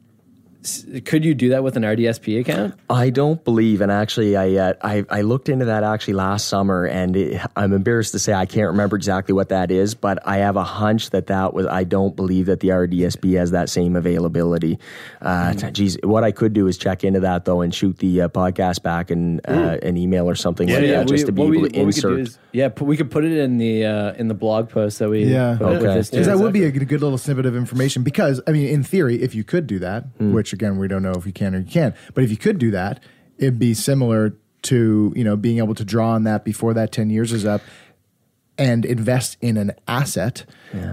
Could you do that with an RDSP account? I don't believe, and actually, I uh, I, I looked into that actually last summer, and it, I'm embarrassed to say I can't remember exactly what that is, but I have a hunch that that was. I don't believe that the RDSP has that same availability. Uh. Geez, what I could do is check into that though, and shoot the uh, podcast back and uh, an email or something like that, just to be able we- to what we could do insert. is- yeah, put, we could put it in the uh, in the blog post that we Yeah, put up with this Because too. that would be a good, good little snippet of information. Because I mean, in theory, if you could do that, Hmm. which again we don't know if you can or you can't, but if you could do that, it'd be similar to you know being able to draw on that before that ten years is up and invest in an asset,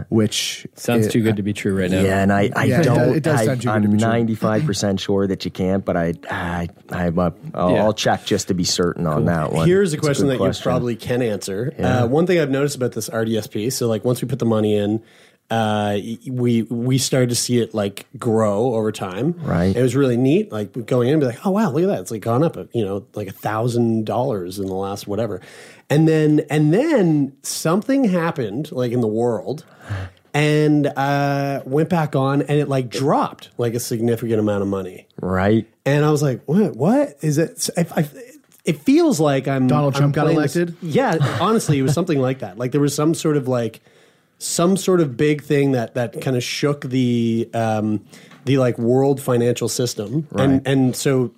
which Sounds i- too good to be true right now. Yeah, and I, I Yeah, don't. does- it does I, sound too good I'm to be true. 95 percent sure that you can't, but I, I, I'm up. I'll, Yeah. I'll check just to be certain on that one. Here's a It's question good that question. you probably can answer. Yeah. Uh, one thing I've noticed about this RDSP, so like once we put the money in, uh, we we started to see it like grow over time. Right. It was really neat. Like going in and be like, oh wow, look at that. It's like gone up, you know, like a thousand dollars in the last whatever. And then and then something happened like in the world and uh, went back on and it like dropped like a significant amount of money. Right. And I was like, what? What is it? If I, it feels like I'm Donald I'm Trump got playing this- elected? yeah, honestly, it was something like that. Like there was some sort of like some sort of big thing that that kind of shook the um, the like world financial system, and and so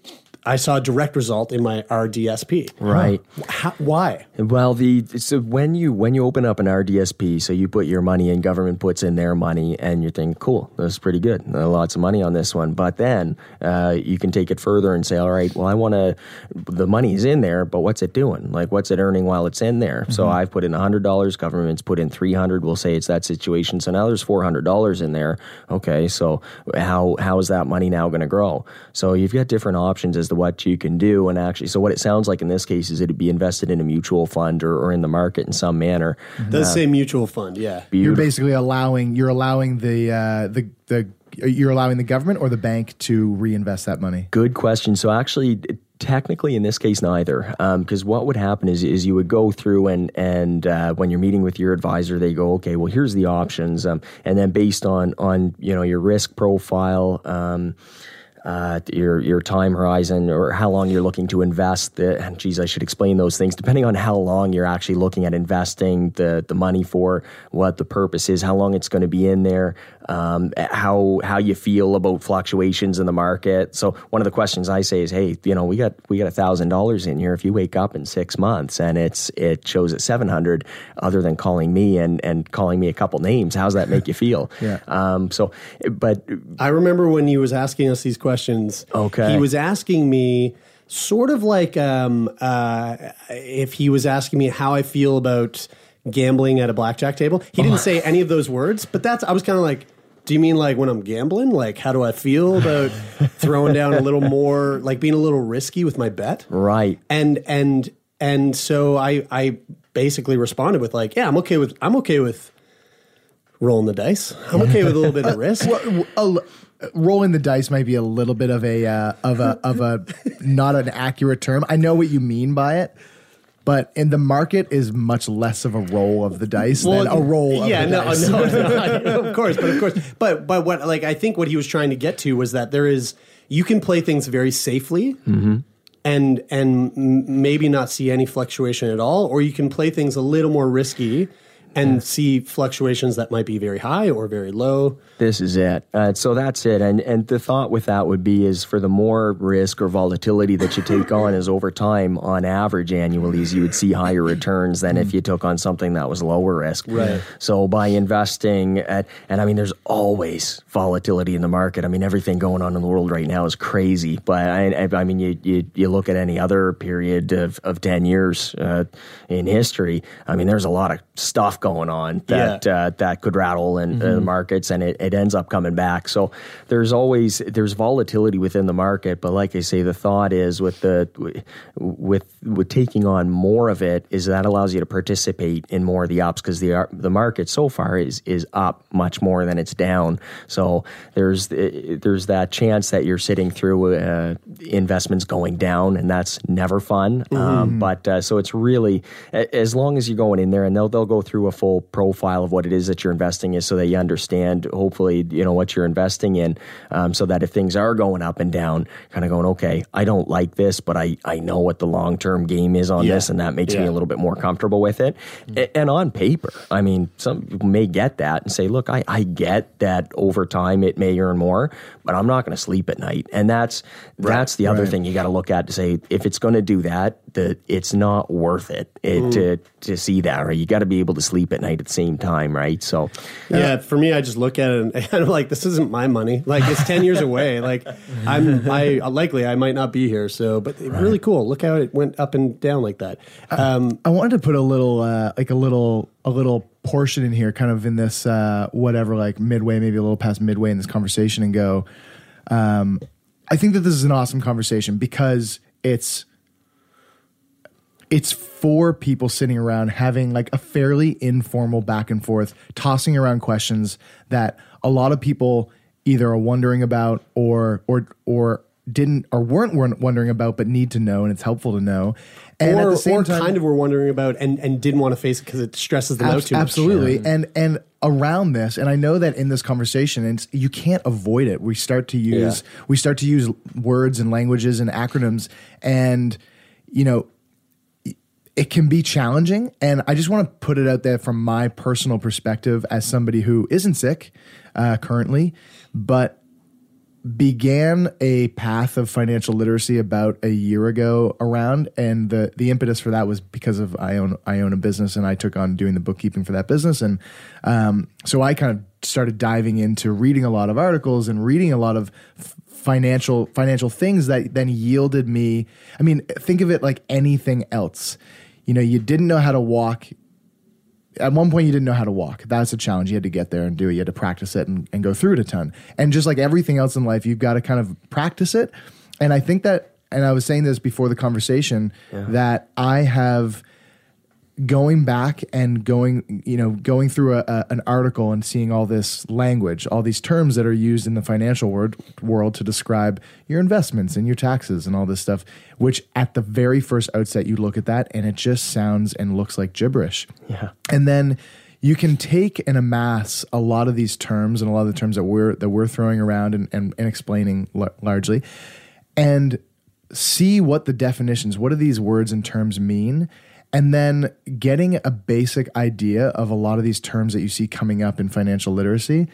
I saw a direct result in my RDSP. Right. How, why? Well, the so when you when you open up an RDSP, so you put your money in, government puts in their money, and you think, cool, that's pretty good, Uh, lots of money on this one. But then uh, you can take it further and say, all right, well, I want to. The money is in there, but what's it doing? Like, what's it earning while it's in there? So I've put in hundred dollars, government's put in three hundred. We'll say it's that situation. So now there's four hundred dollars in there. Okay, so how how is that money now going to grow? So you've got different options as to what you can do, and actually, so what it sounds like in this case is it'd be invested in a mutual fund or, or in the market in some manner. Does Uh, say mutual fund? Yeah. you're basically allowing you're allowing the uh, the the you're allowing the government or the bank to reinvest that money. Good question. So actually, technically, in this case, neither. Because what would happen is, is you would go through and and uh, when you're meeting with your advisor, they go, okay, well, here's the options, um, and then based on on you know your risk profile. Um, uh, your your time horizon or how long you're looking to invest. The, geez, I should explain those things. Depending on how long you're actually looking at investing the the money for, what the purpose is, how long it's going to be in there, um, how how you feel about fluctuations in the market. So one of the questions I say is, hey, you know, we got we got a thousand dollars in here. If you wake up in six months and it's it shows at seven hundred, other than calling me and and calling me a couple names, how's that make you feel? <laughs> Yeah. Um, so, but I remember when he was asking us these questions. Okay. He was asking me sort of like um, uh, if he was asking me how I feel about gambling at a blackjack table. He didn't say any of those words, but that's I was kind of like. Do you mean like when I'm gambling? Like, how do I feel about <laughs> throwing down a little more, like being a little risky with my bet? right. And and and so I I basically responded with like, yeah, I'm okay with I'm okay with rolling the dice. I'm okay with a little bit of <laughs> risk. Well, a l- rolling the dice might be a little bit of a uh, of a of a not an accurate term. I know what you mean by it, but in the market is much less of a roll of the dice than a roll. Of yeah, the no, dice. no, no, <laughs> of course, but of course, but but what like I think what he was trying to get to was that there is you can play things very safely. Mm-hmm. And and maybe not see any fluctuation at all, or you can play things a little more risky and see fluctuations that might be very high or very low. This is it. Uh, so that's it. And and the thought with that would be is for the more risk or volatility that you take on is over time, on average annually, you would see higher returns than if you took on something that was lower risk. Right. So by investing at, and I mean, there's always volatility in the market. I mean, everything going on in the world right now is crazy. But I, I mean, you, you you look at any other period of of ten years uh, in history. I mean, there's a lot of stuff going on that uh, that could rattle in uh, the markets, and it, it ends up coming back. So there's always there's volatility within the market, but like I say, the thought is with the with with taking on more of it is that allows you to participate in more of the ups because the the market so far is is up much more than it's down. So there's there's that chance that you're sitting through uh, investments going down, and that's never fun. Um, but uh, so it's really as long as you're going in there, and they'll they'll go through a full profile of what it is that you're investing in, so that you understand hopefully you know what you're investing in, um, so that if things are going up and down, kind of going okay, I don't like this, but I I know what the long term game is on Yeah. this, and that makes me a little bit more comfortable with it. A- And on paper, I mean, some people may get that and say, look, I, I get that over time it may earn more, but I'm not going to sleep at night. And that's that's the other Right. thing you got to look at to say if it's going to do that, that it's not worth it, it to to see that. Right, you got to be able to sleep at night at the same time, right? So Yeah, for me, I just look at it and, <laughs> and I'm like, this isn't my money. Like it's ten years away. Like I'm, I likely I might not be here. So, but really cool. Look how it went up and down like that. Um, I wanted to put a little, uh, like a little, a little portion in here, kind of in this, uh, whatever, like midway, maybe a little past midway in this conversation, and go. Um, I think that this is an awesome conversation because it's it's for people sitting around having like a fairly informal back and forth, tossing around questions that a lot of people either are wondering about or or or didn't or weren't weren't wondering about but need to know and it's helpful to know. And or, at the same or time, kind of were wondering about and, and didn't want to face it because it stresses them out Abs- too much. Absolutely. And and around this, and I know that in this conversation, and you can't avoid it. We start to use we start to use words and languages and acronyms, and you know, it can be challenging. And I just want to put it out there from my personal perspective as somebody who isn't sick uh, currently, but began a path of financial literacy about a year ago around and the the impetus for that was because of I own I own a business and I took on doing the bookkeeping for that business and um, so I kind of started diving into reading a lot of articles and reading a lot of f- financial financial things that then yielded me I mean think of it like anything else you know you didn't know how to walk at one point you didn't know how to walk. That's a challenge. You had to get there and do it. You had to practice it and, and go through it a ton. And just like everything else in life, you've got to kind of practice it. And I think that, and I was saying this before the conversation, that I have going back and going, you know, going through a, a, an article and seeing all this language, all these terms that are used in the financial word, world to describe your investments and your taxes and all this stuff, which at the very first outset, you look at that and it just sounds and looks like gibberish. Yeah. And then you can take and amass a lot of these terms and a lot of the terms that we're that we're throwing around and, and, and explaining l- largely and see what the definitions, what do these words and terms mean? And then getting a basic idea of a lot of these terms that you see coming up in financial literacy.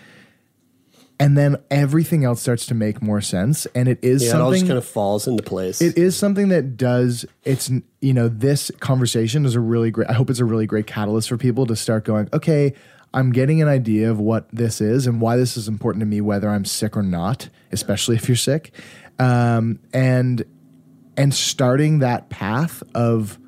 And then everything else starts to make more sense. And it is Yeah, it all something just kind of falls into place. it is something that does it's you know this conversation is a really great i hope it's a really great catalyst for people to start going okay i'm getting an idea of what this is and why this is important to me whether i'm sick or not especially if you're sick um, and and starting that path of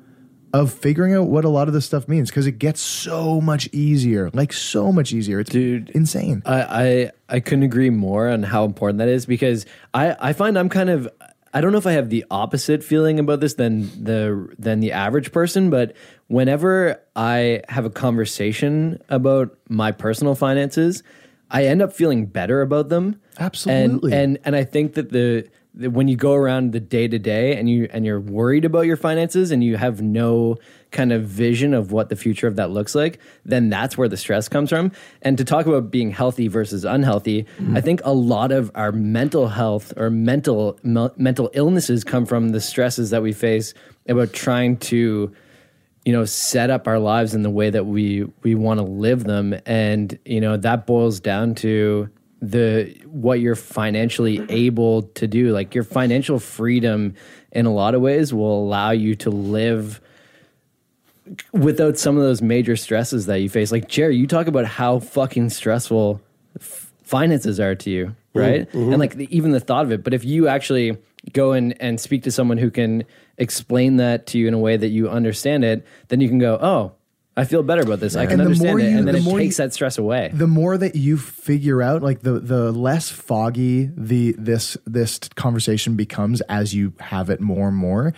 of figuring out what a lot of this stuff means because it gets so much easier like so much easier it's Dude. insane I, I I couldn't agree more on how important that is because I I find I'm kind of I don't know if I have the opposite feeling about this than the than the average person, but whenever I have a conversation about my personal finances, I end up feeling better about them. Absolutely. And and, and I think that the, the when you go around the day to day and you and you're worried about your finances and you have no kind of vision of what the future of that looks like, then that's where the stress comes from. And to talk about being healthy versus unhealthy, I think a lot of our mental health or mental me- mental illnesses come from the stresses that we face about trying to you know set up our lives in the way that we we want to live them and you know that boils down to the what you're financially able to do. Like your financial freedom in a lot of ways will allow you to live without some of those major stresses that you face. Like jerry you talk about how fucking stressful f- finances are to you right? Mhm. and like the, even the thought of it. But if you actually go and and speak to someone who can explain that to you in a way that you understand it then you can go oh i feel better about this. I can And understand it you- and then the it more takes you- that stress away. the more that you figure out like the the less foggy the this this conversation becomes as you have it more and more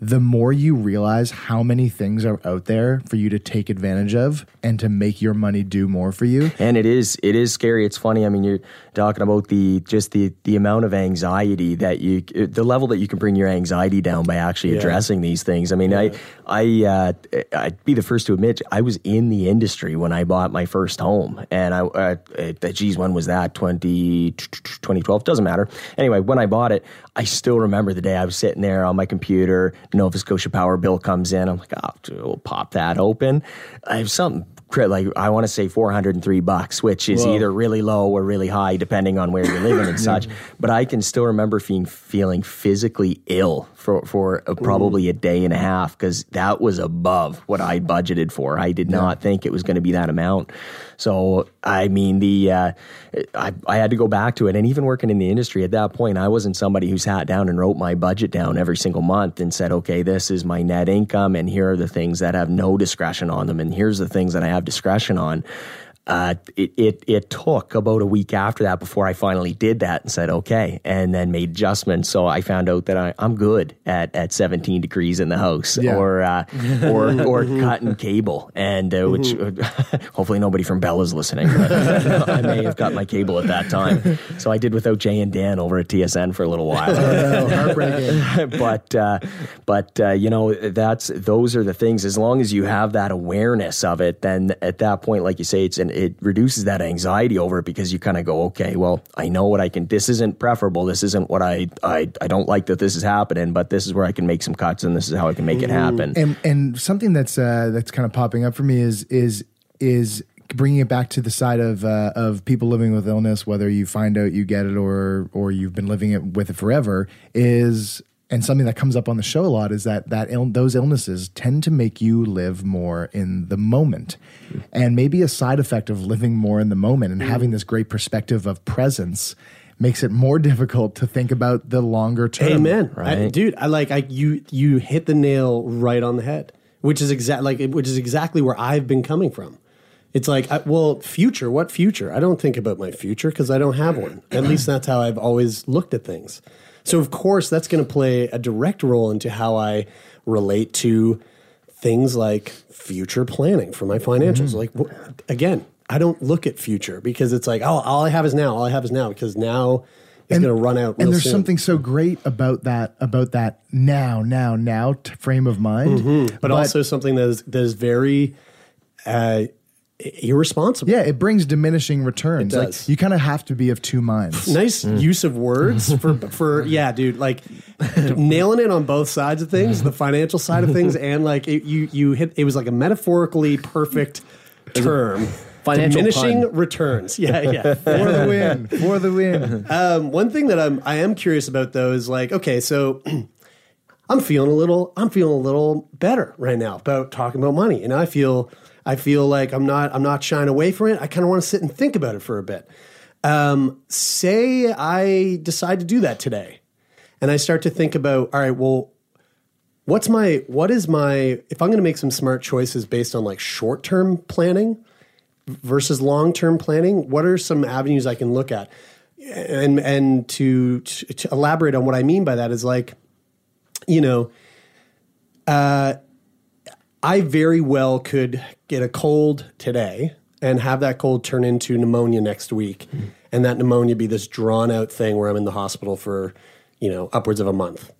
the more you realize how many things are out there for you to take advantage of and to make your money do more for you. And it is it is scary. It's funny. I mean you're talking about the just the the amount of anxiety that you the level that you can bring your anxiety down by actually Yeah. addressing these things. I mean i i uh, i'd be the first to admit i was in the industry when i bought my first home. And i uh, uh, geez when was that? 20 2012 doesn't matter. Anyway when i bought it i still remember the day i was sitting there on my computer nova scotia power bill comes in i'm like oh we'll pop that open i have something like I want to say 403 bucks, which is Whoa. either really low or really high depending on where you're living and <laughs> such. But I can still remember feeling feeling physically ill for for uh, probably a day and a half because that was above what I budgeted for. I did not think it was going to be that amount. So I mean, the uh, I I had to go back to it, and even working in the industry at that point, I wasn't somebody who sat down and wrote my budget down every single month and said, okay, this is my net income, and here are the things that have no discretion on them, and here's the things that I have discretion on. Uh, it, it it took about a week after that before I finally did that and said okay, and then made adjustments. So I found out that I, I'm good at, at 17 degrees in the house, Yeah. or uh, <laughs> or or cutting cable, and uh, which <laughs> hopefully nobody from Bella's listening. But <laughs> I may have got my cable at that time, so I did without Jay and Dan over at TSN for a little while. but uh, but uh, you know that's those are the things. As long as you have that awareness of it, then at that point, like you say, it's an, it reduces that anxiety over it because you kind of go, okay, well, I know what I can. This isn't preferable. This isn't what I I I don't like that this is happening, but this is where I can make some cuts, and this is how I can make it happen. And and something that's uh, that's kind of popping up for me is is is bringing it back to the side of uh, of people living with illness, whether you find out you get it or or you've been living it with it forever, is and something that comes up on the show a lot is that that Ill- those illnesses tend to make you live more in the moment, and maybe a side effect of living more in the moment and mm. having this great perspective of presence makes it more <laughs> difficult to think about the longer term. Amen, I- dude. I like I you you hit the nail right on the head, which is exact like which is exactly where I've been coming from. It's like, I, well, future. What future? I don't think about my future because I don't have one. At least that's how I've always looked at things. So of course that's going to play a direct role into how I relate to things like future planning for my financials. Like again, I don't look at future because it's like, oh, all I have is now. All I have is now because now is going to run out. and there's soon. something so great about that about that now now now frame of mind Mhm. But, also something that is that is very uh, irresponsible. yeah it brings diminishing returns It like does. you kind of have to be of two minds <laughs> Nice use of words <laughs> for for yeah, dude. Like nailing it on both sides of things, the financial side of things, and like it, you you hit. It was like a metaphorically perfect term. <laughs> Financial diminishing pun. returns. Yeah, yeah. for the win for the win Um, one thing that I'm I am curious about though is like okay, so <clears throat> I'm feeling a little I'm feeling a little better right now about talking about money, and I feel I feel like I'm not I'm not shying away from it. I kind of want to sit and think about it for a bit. Um, say I decide to do that today, and I start to think about all right, well, what's my what is my if I'm going to make some smart choices based on like short term planning versus long term planning, what are some avenues I can look at? And and to, to to elaborate on what I mean by that is like, you know, uh, I very well could get a cold today and have that cold turn into pneumonia next week, and that pneumonia be this drawn out thing where I'm in the hospital for, you know, upwards of a month.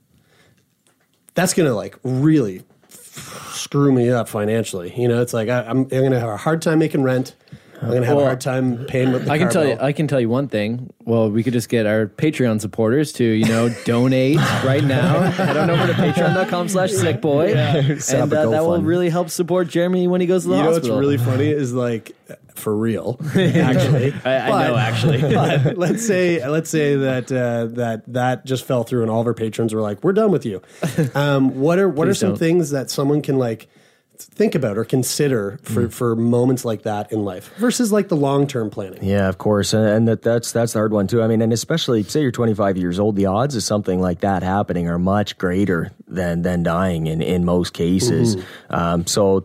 That's gonna like really screw me up financially. You know, it's like I, I'm, I'm going to have a hard time making rent. I'm gonna have Well, a hard time paying with the I can car tell bill. you. I can tell you one thing. Well, we could just get our Patreon supporters to you know <laughs> donate right now. Head on over to Patreon.com/slash Sickboy, Set and up a uh, that will really help support Jeremie when he goes to the you know what's really funny is like for real <laughs> actually I, I know, actually. <laughs> but let's say let's say that uh, that that just fell through and all of our patrons were like we're done with you um, what are what are some don't. things that someone can like think about or consider for, Mm. for moments like that in life versus like the long-term planning Yeah, of course, and, and that that's that's the hard one too. I mean, and especially say you're 25 years old, the odds of something like that happening are much greater than than dying in in most cases. Um, so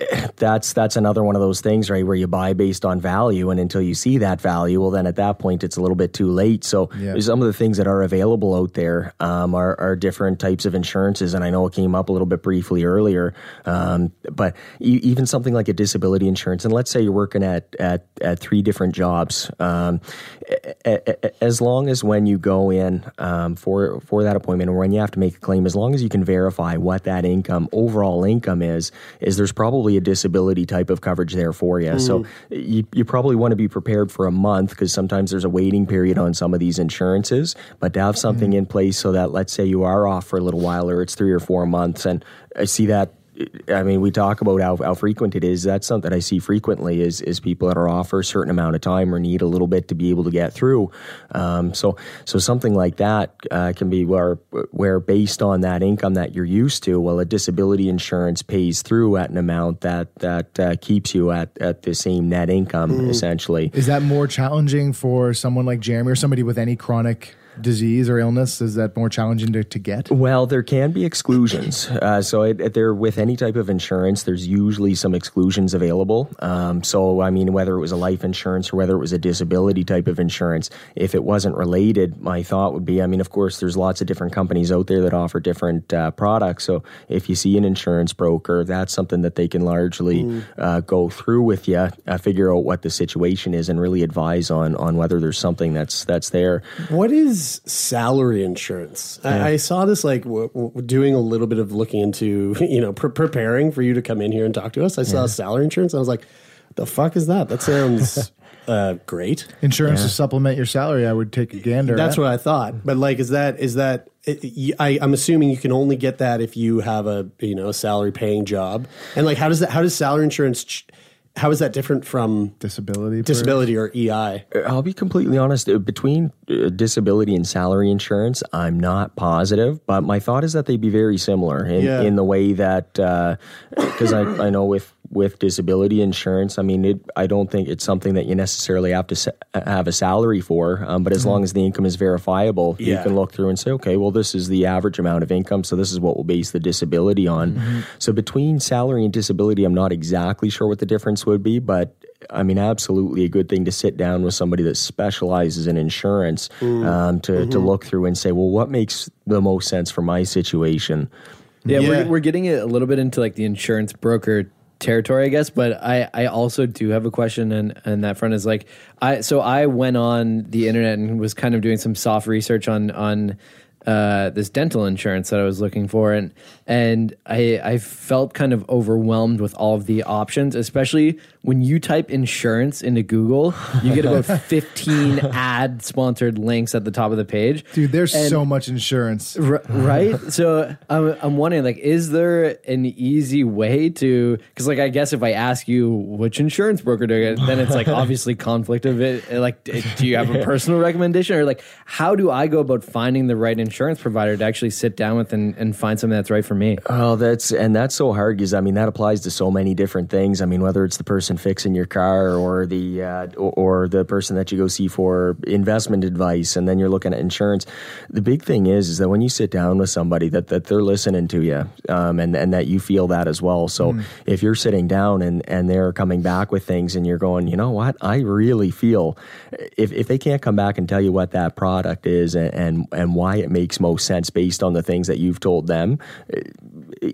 <clears throat> that's that's another one of those things, right, where you buy based on value, and until you see that value, well, then at that point it's a little bit too late. So Yeah. some of the things that are available out there um, are, are different types of insurances, and I know it came up a little bit briefly earlier, um, but e- even something like a disability insurance, and let's say you're working at at, at three different jobs, um, a- a- as long as when you go in um, for for that appointment or when you have to make a claim, as long as you can verify what that income overall income is, is there's probably a disability type of coverage there for you. So mm. you, you probably want to be prepared for a month because sometimes there's a waiting period on some of these insurances, but to have something mm. in place so that let's say you are off for a little while or it's three or four months, and I see that. I mean, we talk about how, how frequent it is. That's something I see frequently is is people that are off for a certain amount of time or need a little bit to be able to get through. Um, so so something like that uh, can be where where based on that income that you're used to, well, a disability insurance pays through at an amount that that uh, keeps you at at the same net income essentially. Is that more challenging for someone like Jeremie or somebody with any chronic disease or illness? Is that more challenging to, to get? Well, there can be exclusions. Uh, so, it, it- there with any type of insurance, there's usually some exclusions available. Um, so, I mean, whether it was a life insurance or whether it was a disability type of insurance, if it wasn't related, my thought would be, I mean, of course, there's lots of different companies out there that offer different uh, products. So, if you see an insurance broker, that's something that they can largely uh, go through with you, uh, figure out what the situation is, and really advise on on whether there's something that's that's there. What is salary insurance? I, I saw this like w- w- doing a little bit of looking into, <laughs> you know, pre- preparing for you to come in here and talk to us. I saw salary insurance. And I was like, the fuck is that? That sounds <laughs> uh, great. Insurance to supplement your salary, I would take a gander. That's at. what I thought. But like, is that is that? it- I, am assuming you can only get that if you have a you know a salary paying job. And like, how does that? How does salary insurance? ch- How is that different from disability. for- disability or EI? I'll be completely honest. uh, Between uh, disability and salary insurance, I'm not positive, but my thought is that they'd be very similar in, Yeah. in the way that because I, I know with with disability insurance, I mean, it, I don't think it's something that you necessarily have to sa- have a salary for, um, but as long as the income is verifiable, you can look through and say, okay, well, this is the average amount of income, so this is what we'll base the disability on. So between salary and disability, I'm not exactly sure what the difference would be, but I mean, absolutely a good thing to sit down with somebody that specializes in insurance um, to, to look through and say, well, what makes the most sense for my situation? Yeah, Yeah. We're, we're getting it a little bit into like the insurance broker territory, I guess. But I, I also do have a question, and and that front is like I so I went on the internet and was kind of doing some soft research on on uh, this dental insurance that I was looking for, and and I I felt kind of overwhelmed with all of the options, especially when you type insurance into Google, you get about <laughs> fifteen ad sponsored links at the top of the page. Dude, there's And- so much insurance. R- right? <laughs> so I'm, I'm wondering, like, is there an easy way to? Because, like, I guess if I ask you which insurance broker to get, then it's like <laughs> obviously conflict of it. Like, do you have a personal recommendation, or like, how do I go about finding the right insurance provider to actually sit down with and, and find something that's right for me? Oh, that's and that's so hard because I mean that applies to so many different things. I mean whether it's the person fixing your car or the uh, or, or the person that you go see for investment advice, and then you're looking at insurance. The big thing is is that when you sit down with somebody that that they're listening to you, um, and and that you feel that as well. So if you're sitting down and and they're coming back with things, and you're going, you know what, I really feel if if they can't come back and tell you what that product is and and, and why it makes most sense based on the things that you've told them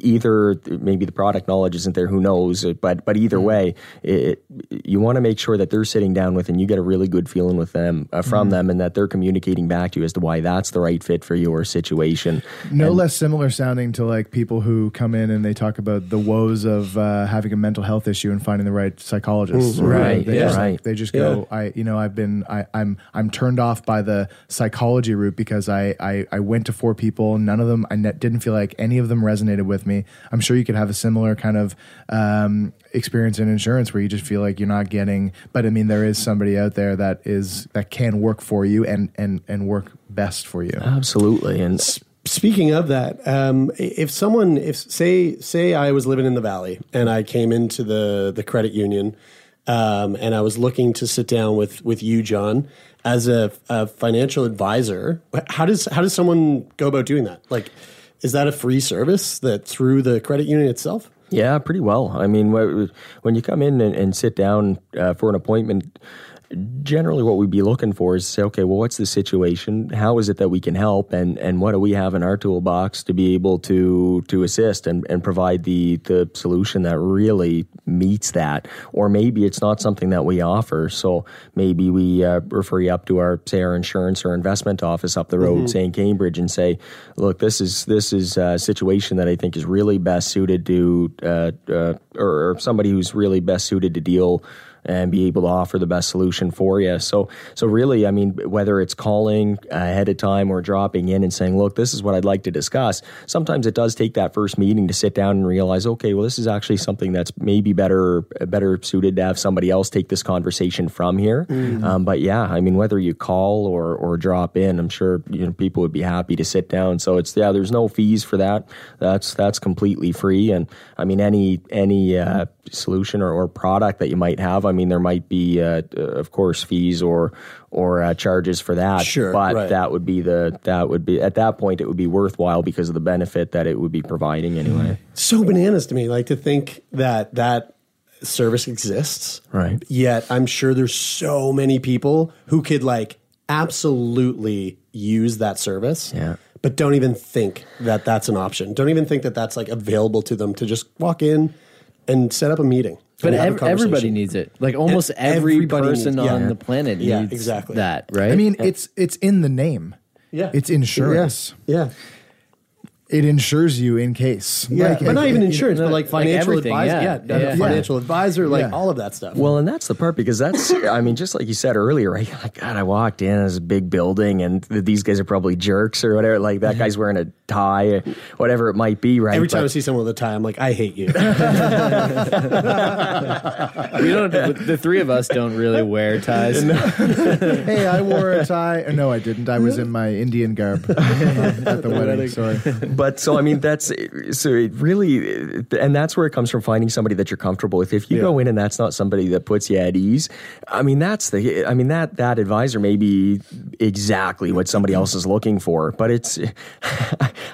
either maybe the product knowledge isn't there, who knows? But but either way, it, you want to make sure that they're sitting down with and you get a really good feeling with them uh, from Mhm. them, and that they're communicating back to you as to why that's the right fit for your situation. No And- less similar sounding to like people who come in and they talk about the woes of uh, having a mental health issue and finding the right psychologist. Mhm. Right, They yeah. just, right. They just go. I, you know, I've been. I, I'm. I'm turned off by the psychology route because I. I, I went to four people. None of them. I ne- didn't feel like any of them resonated with me. I'm sure you could have a similar kind of um, experience in insurance where you just feel like you're not getting. But I mean, there is somebody out there that is that can work for you and and and work best for you. Absolutely. And Speaking of that, um, if someone, if say say I was living in the valley and I came into the the credit union, um, and I was looking to sit down with with you, John, as a, a financial advisor, how does how does someone go about doing that? Like, is that a free service that through the credit union itself? Yeah, pretty well. I mean, when you come in and, and sit down uh, for an appointment, generally what we'd be looking for is say, okay, well, what's the situation? How is it that we can help? And and what do we have in our toolbox to be able to to assist and, and provide the the solution that really meets that? Or maybe it's not something that we offer. So maybe we uh, refer you up to our say our insurance or investment office up the road, Mhm. say in Cambridge, and say, look, this is this is a situation that I think is really best suited to uh, uh, or, or somebody who's really best suited to deal and be able to offer the best solution for you. So, so really, I mean, whether it's calling ahead of time or dropping in and saying, "Look, this is what I'd like to discuss." Sometimes it does take that first meeting to sit down and realize, okay, well, this is actually something that's maybe better better suited to have somebody else take this conversation from here. Mm. Um, but yeah, I mean, whether you call or or drop in, I'm sure you know people would be happy to sit down. So it's yeah, there's no fees for that. That's that's completely free. And I mean, any any uh, solution or, or product that you might have, I mean, there might be uh, of course fees or or uh, charges for that. Sure, but right. that would be the that would be at that point it would be worthwhile because of the benefit that it would be providing anyway. So bananas to me, like to think that that service exists. Right. Yet I'm sure there's so many people who could like absolutely use that service. Yeah. But don't even think that that's an option. Don't even think that that's like available to them to just walk in and set up a meeting. But and have a ev- everybody needs it. Like almost every everybody person needs- on yeah. the planet Yeah, needs exactly. that, right? I mean, it's it's in the name. Yeah. it's insurance. Yeah, it insures you in case. Yeah, Like, but not it- even it- insurance, but like financial everything, advisor. yeah. Yeah, Yeah. financial advisor, like Yeah. all of that stuff. Well, and that's the part because that's, I mean, just like you said earlier, right? Like, God, I walked in as a big building and th- these guys are probably jerks or whatever. Like, that guy's wearing a tie, or whatever it might be, right? Every time I see someone with a tie, I'm like, I hate you. <laughs> we don't. The three of us don't really wear ties. <laughs> hey, I wore a <laughs> tie. No, I didn't. I was in my Indian garb at the wedding. Sorry. But so I mean that's so it really and that's where it comes from finding somebody that you're comfortable with. If you go in and that's not somebody that puts you at ease, I mean that's the I mean that that advisor may be exactly what somebody else is looking for, but it's <laughs>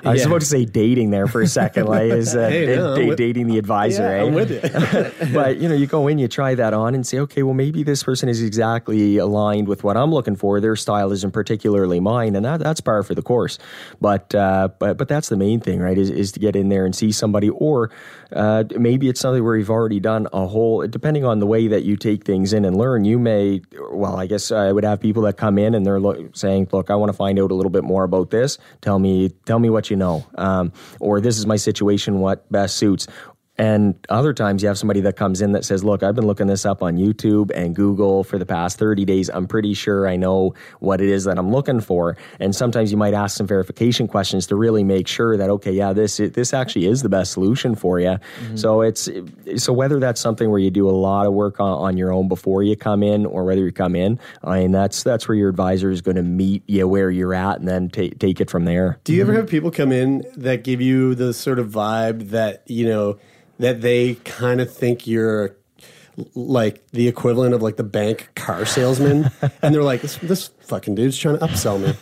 I was Yeah. about to say dating there for a second, like <laughs> is uh, Hey, no, I'm with- dating the advisor. Yeah, eh? I'm with you. <laughs> but you know, you go in, you try that on, and say, okay, well, maybe this person is exactly aligned with what I'm looking for. Their style isn't particularly mine, and that, that's par for the course. But uh, but but that's the main thing, right? Is, is to get in there and see somebody, or uh, maybe it's something where you've already done a whole. Depending on the way that you take things in and learn, you may. Well, I guess I would have people that come in and they're lo- saying, look, I want to find out a little bit more about this. Tell me tell me what you know, um, or this is my situation. What best suits. And other times you have somebody that comes in that says, Look, I've been looking this up on YouTube and Google for the past 30 days. I'm pretty sure I know what it is that I'm looking for. And sometimes you might ask some verification questions to really make sure that, okay, yeah, this, this actually is the best solution for you. Mm-hmm. So it's, so whether that's something where you do a lot of work on, on your own before you come in or whether you come in, I mean, that's, that's where your advisor is going to meet you where you're at and then take, take it from there. Do you ever mm-hmm. have people come in that give you the sort of vibe that, you know, that they kind of think you're like the equivalent of like the bank car salesman, <laughs> and they're like, this, this fucking dude's trying to upsell me.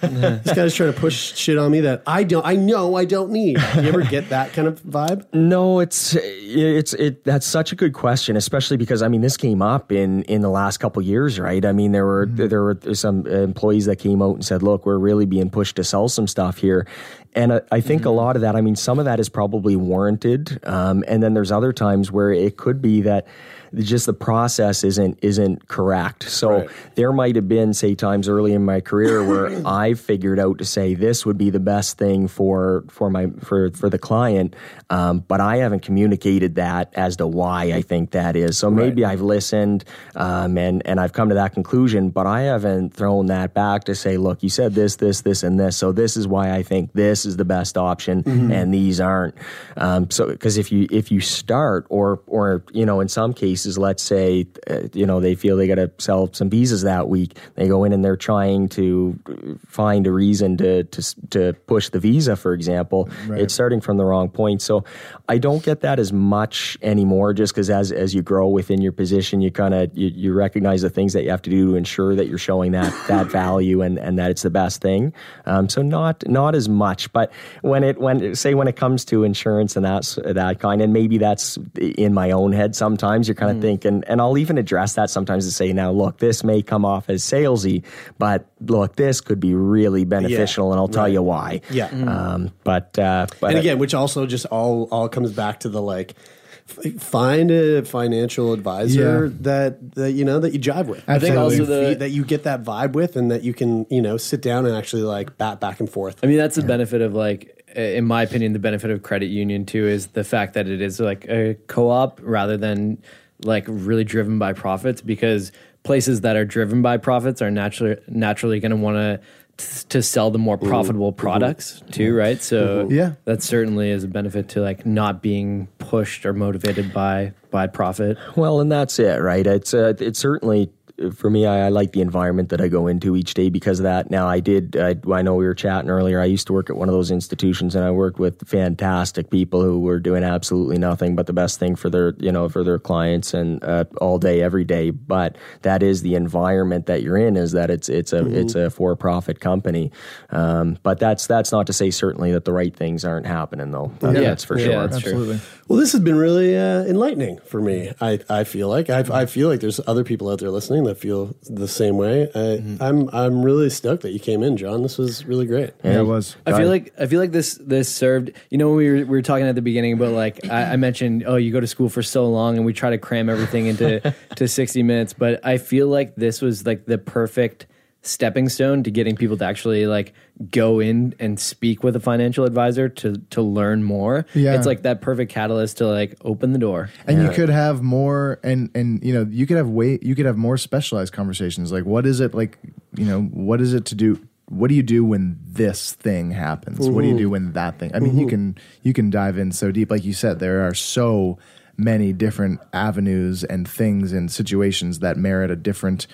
this guy's trying to push shit on me that I don't, I know I don't need. You ever get that kind of vibe? No, it's it's it. That's such a good question, especially because I mean this came up in in the last couple years, right? I mean there were there were some employees that came out and said, "Look, we're really being pushed to sell some stuff here," and I, I think a lot of that. I mean, some of that is probably warranted, um, and then there's other times where it could be that just the process isn't isn't correct. So there might have been say times early in my career where <coughs> I figured out to say this would be the best thing for for my for for the client, um, but I haven't communicated that as to why I think that is. So maybe I've listened um, and and I've come to that conclusion, but I haven't thrown that back to say, look, you said this, this, this, and this, so this is why I think this is the best option, Mhm. and these aren't. Um, so because if you if you start or or you know in some cases, let's say uh, you know they feel they got to sell some visas that week, they go in and they're trying to find a reason to to to push the visa, for example. Right. It's starting from the wrong point. So I don't get that as much anymore, just because as as you grow within your position, you kind of you, you recognize the things that you have to do to ensure that you're showing that that value and and that it's the best thing. Um, so not not as much, but when it when say when it comes to insurance and that's that kind, and maybe that's in my own head. Sometimes you're kind of thinking, and and I'll even address that sometimes to say, now look, this may come off as salesy, but look, this could be really beneficial, and I'll tell right. you why. Yeah. Um, but uh, but and again, which also just all all comes back to the like find a financial advisor Yeah. that that you know that you jive with. I think also the- that you get that vibe with, and that you can you know sit down and actually like bat back and forth. I mean, that's the benefit of like, uh, in my opinion, the benefit of credit union too is the fact that it is like a co-op rather than like really driven by profits. Because places that are driven by profits are naturally naturally going to want to to sell the more profitable products too, right? So. Yeah. that certainly is a benefit to like not being pushed or motivated by by profit. Well, and that's it, right? It's uh, it's certainly for me. I, I like the environment that I go into each day because of that. Now, I did. I, I know we were chatting earlier. I used to work at one of those institutions, and I worked with fantastic people who were doing absolutely nothing but the best thing for their, you know, for their clients and uh, all day, every day. But that is the environment that you're in. Is that it's it's a Mhm. it's a for profit company. Um, but that's that's not to say certainly that the right things aren't happening, though. That- That's for sure. Absolutely. Well, this has been really uh, enlightening for me. I, I feel like I, I feel like there's other people out there listening that feel the same way. I, Mm-hmm. I'm I'm really stoked that you came in, John. This was really great. Yeah, It was. I feel like I feel like this this served. You know, when we were we were talking at the beginning about like I, I mentioned, oh, you go to school for so long, and we try to cram everything into <laughs> to sixty minutes. But I feel like this was like the perfect stepping stone to getting people to actually like go in and speak with a financial advisor to to learn more. Yeah. it's like that perfect catalyst to like open the door. and you could have more and and you know you could have way you could have more specialized conversations like what is it like you know what is it to do what do you do when this thing happens what do you do when that thing i mean you Mhm. can you can dive in so deep like you said there are so many different avenues and things and situations that merit a different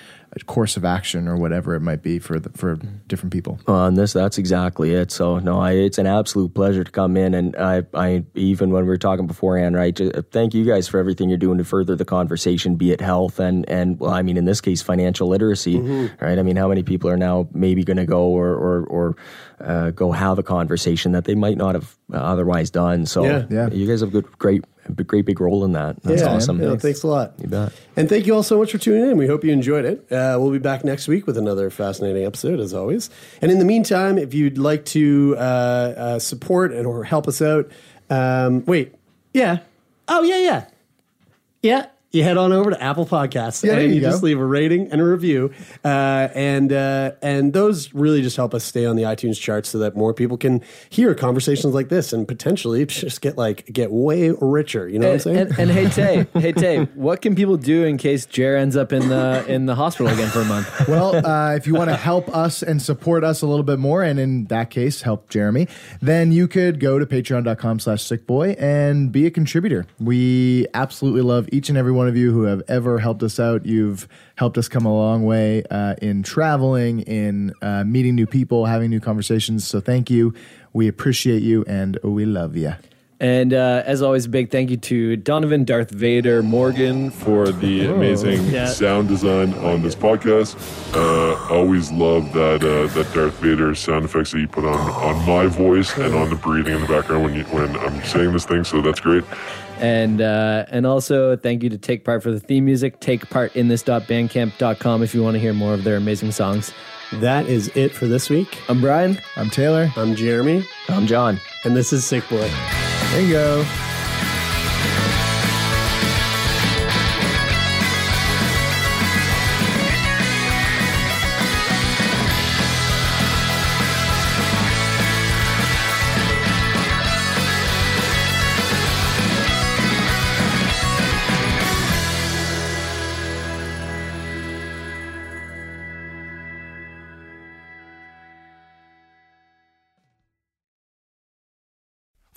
course of action or whatever it might be for the, for different people on this that's exactly it so no I, it's an absolute pleasure to come in and I, I even when we were talking beforehand right ju- thank you guys for everything you're doing to further the conversation be it health and and well i mean in this case financial literacy Mhm. right i mean how many people are now maybe going to go or or, or uh, go have a conversation that they might not have uh, otherwise done so Yeah. Yeah. you guys have a good great a great big role in that that's Yeah, awesome yeah, thanks a lot. you bet And thank you all so much for tuning in. We hope you enjoyed it. Uh, we'll be back next week with another fascinating episode, as always. And in the meantime, if you'd like to uh, uh, support and or help us out, um, wait, yeah, oh yeah, yeah, yeah. You head on over to Apple Podcasts Yeah, and you you, just leave a rating and a review, uh, and uh, and those really just help us stay on the iTunes charts so that more people can hear conversations like this and potentially <laughs> just get like get way richer. You know what I'm saying? And, and hey <laughs> Tay, hey Tay, what can people do in case Jer ends up in the in the hospital again for a month? <laughs> well, uh, if you want to help us and support us a little bit more, and in that case, help Jeremie, then you could go to patreon.com slash sickboy and be a contributor. We absolutely love each and every one of you who have ever helped us out. You've helped us come a long way uh, in traveling, in uh, meeting new people, having new conversations. So thank you. We appreciate you, and we love you. And uh, as always, a big thank you to Donovan Darth Vader Morgan. for the amazing Yeah. sound design on this podcast. Uh, I always love that uh, that Darth Vader sound effects that you put on on my voice and on the breathing in the background when you, when I'm saying this thing. So that's great. And uh, and also thank you to Take Part for the theme music. Take part in this.bandcamp.com if you want to hear more of their amazing songs. That is it for this week. I'm Brian. I'm Taylor. I'm Jeremie. I'm John. And this is Sickboy. There you go.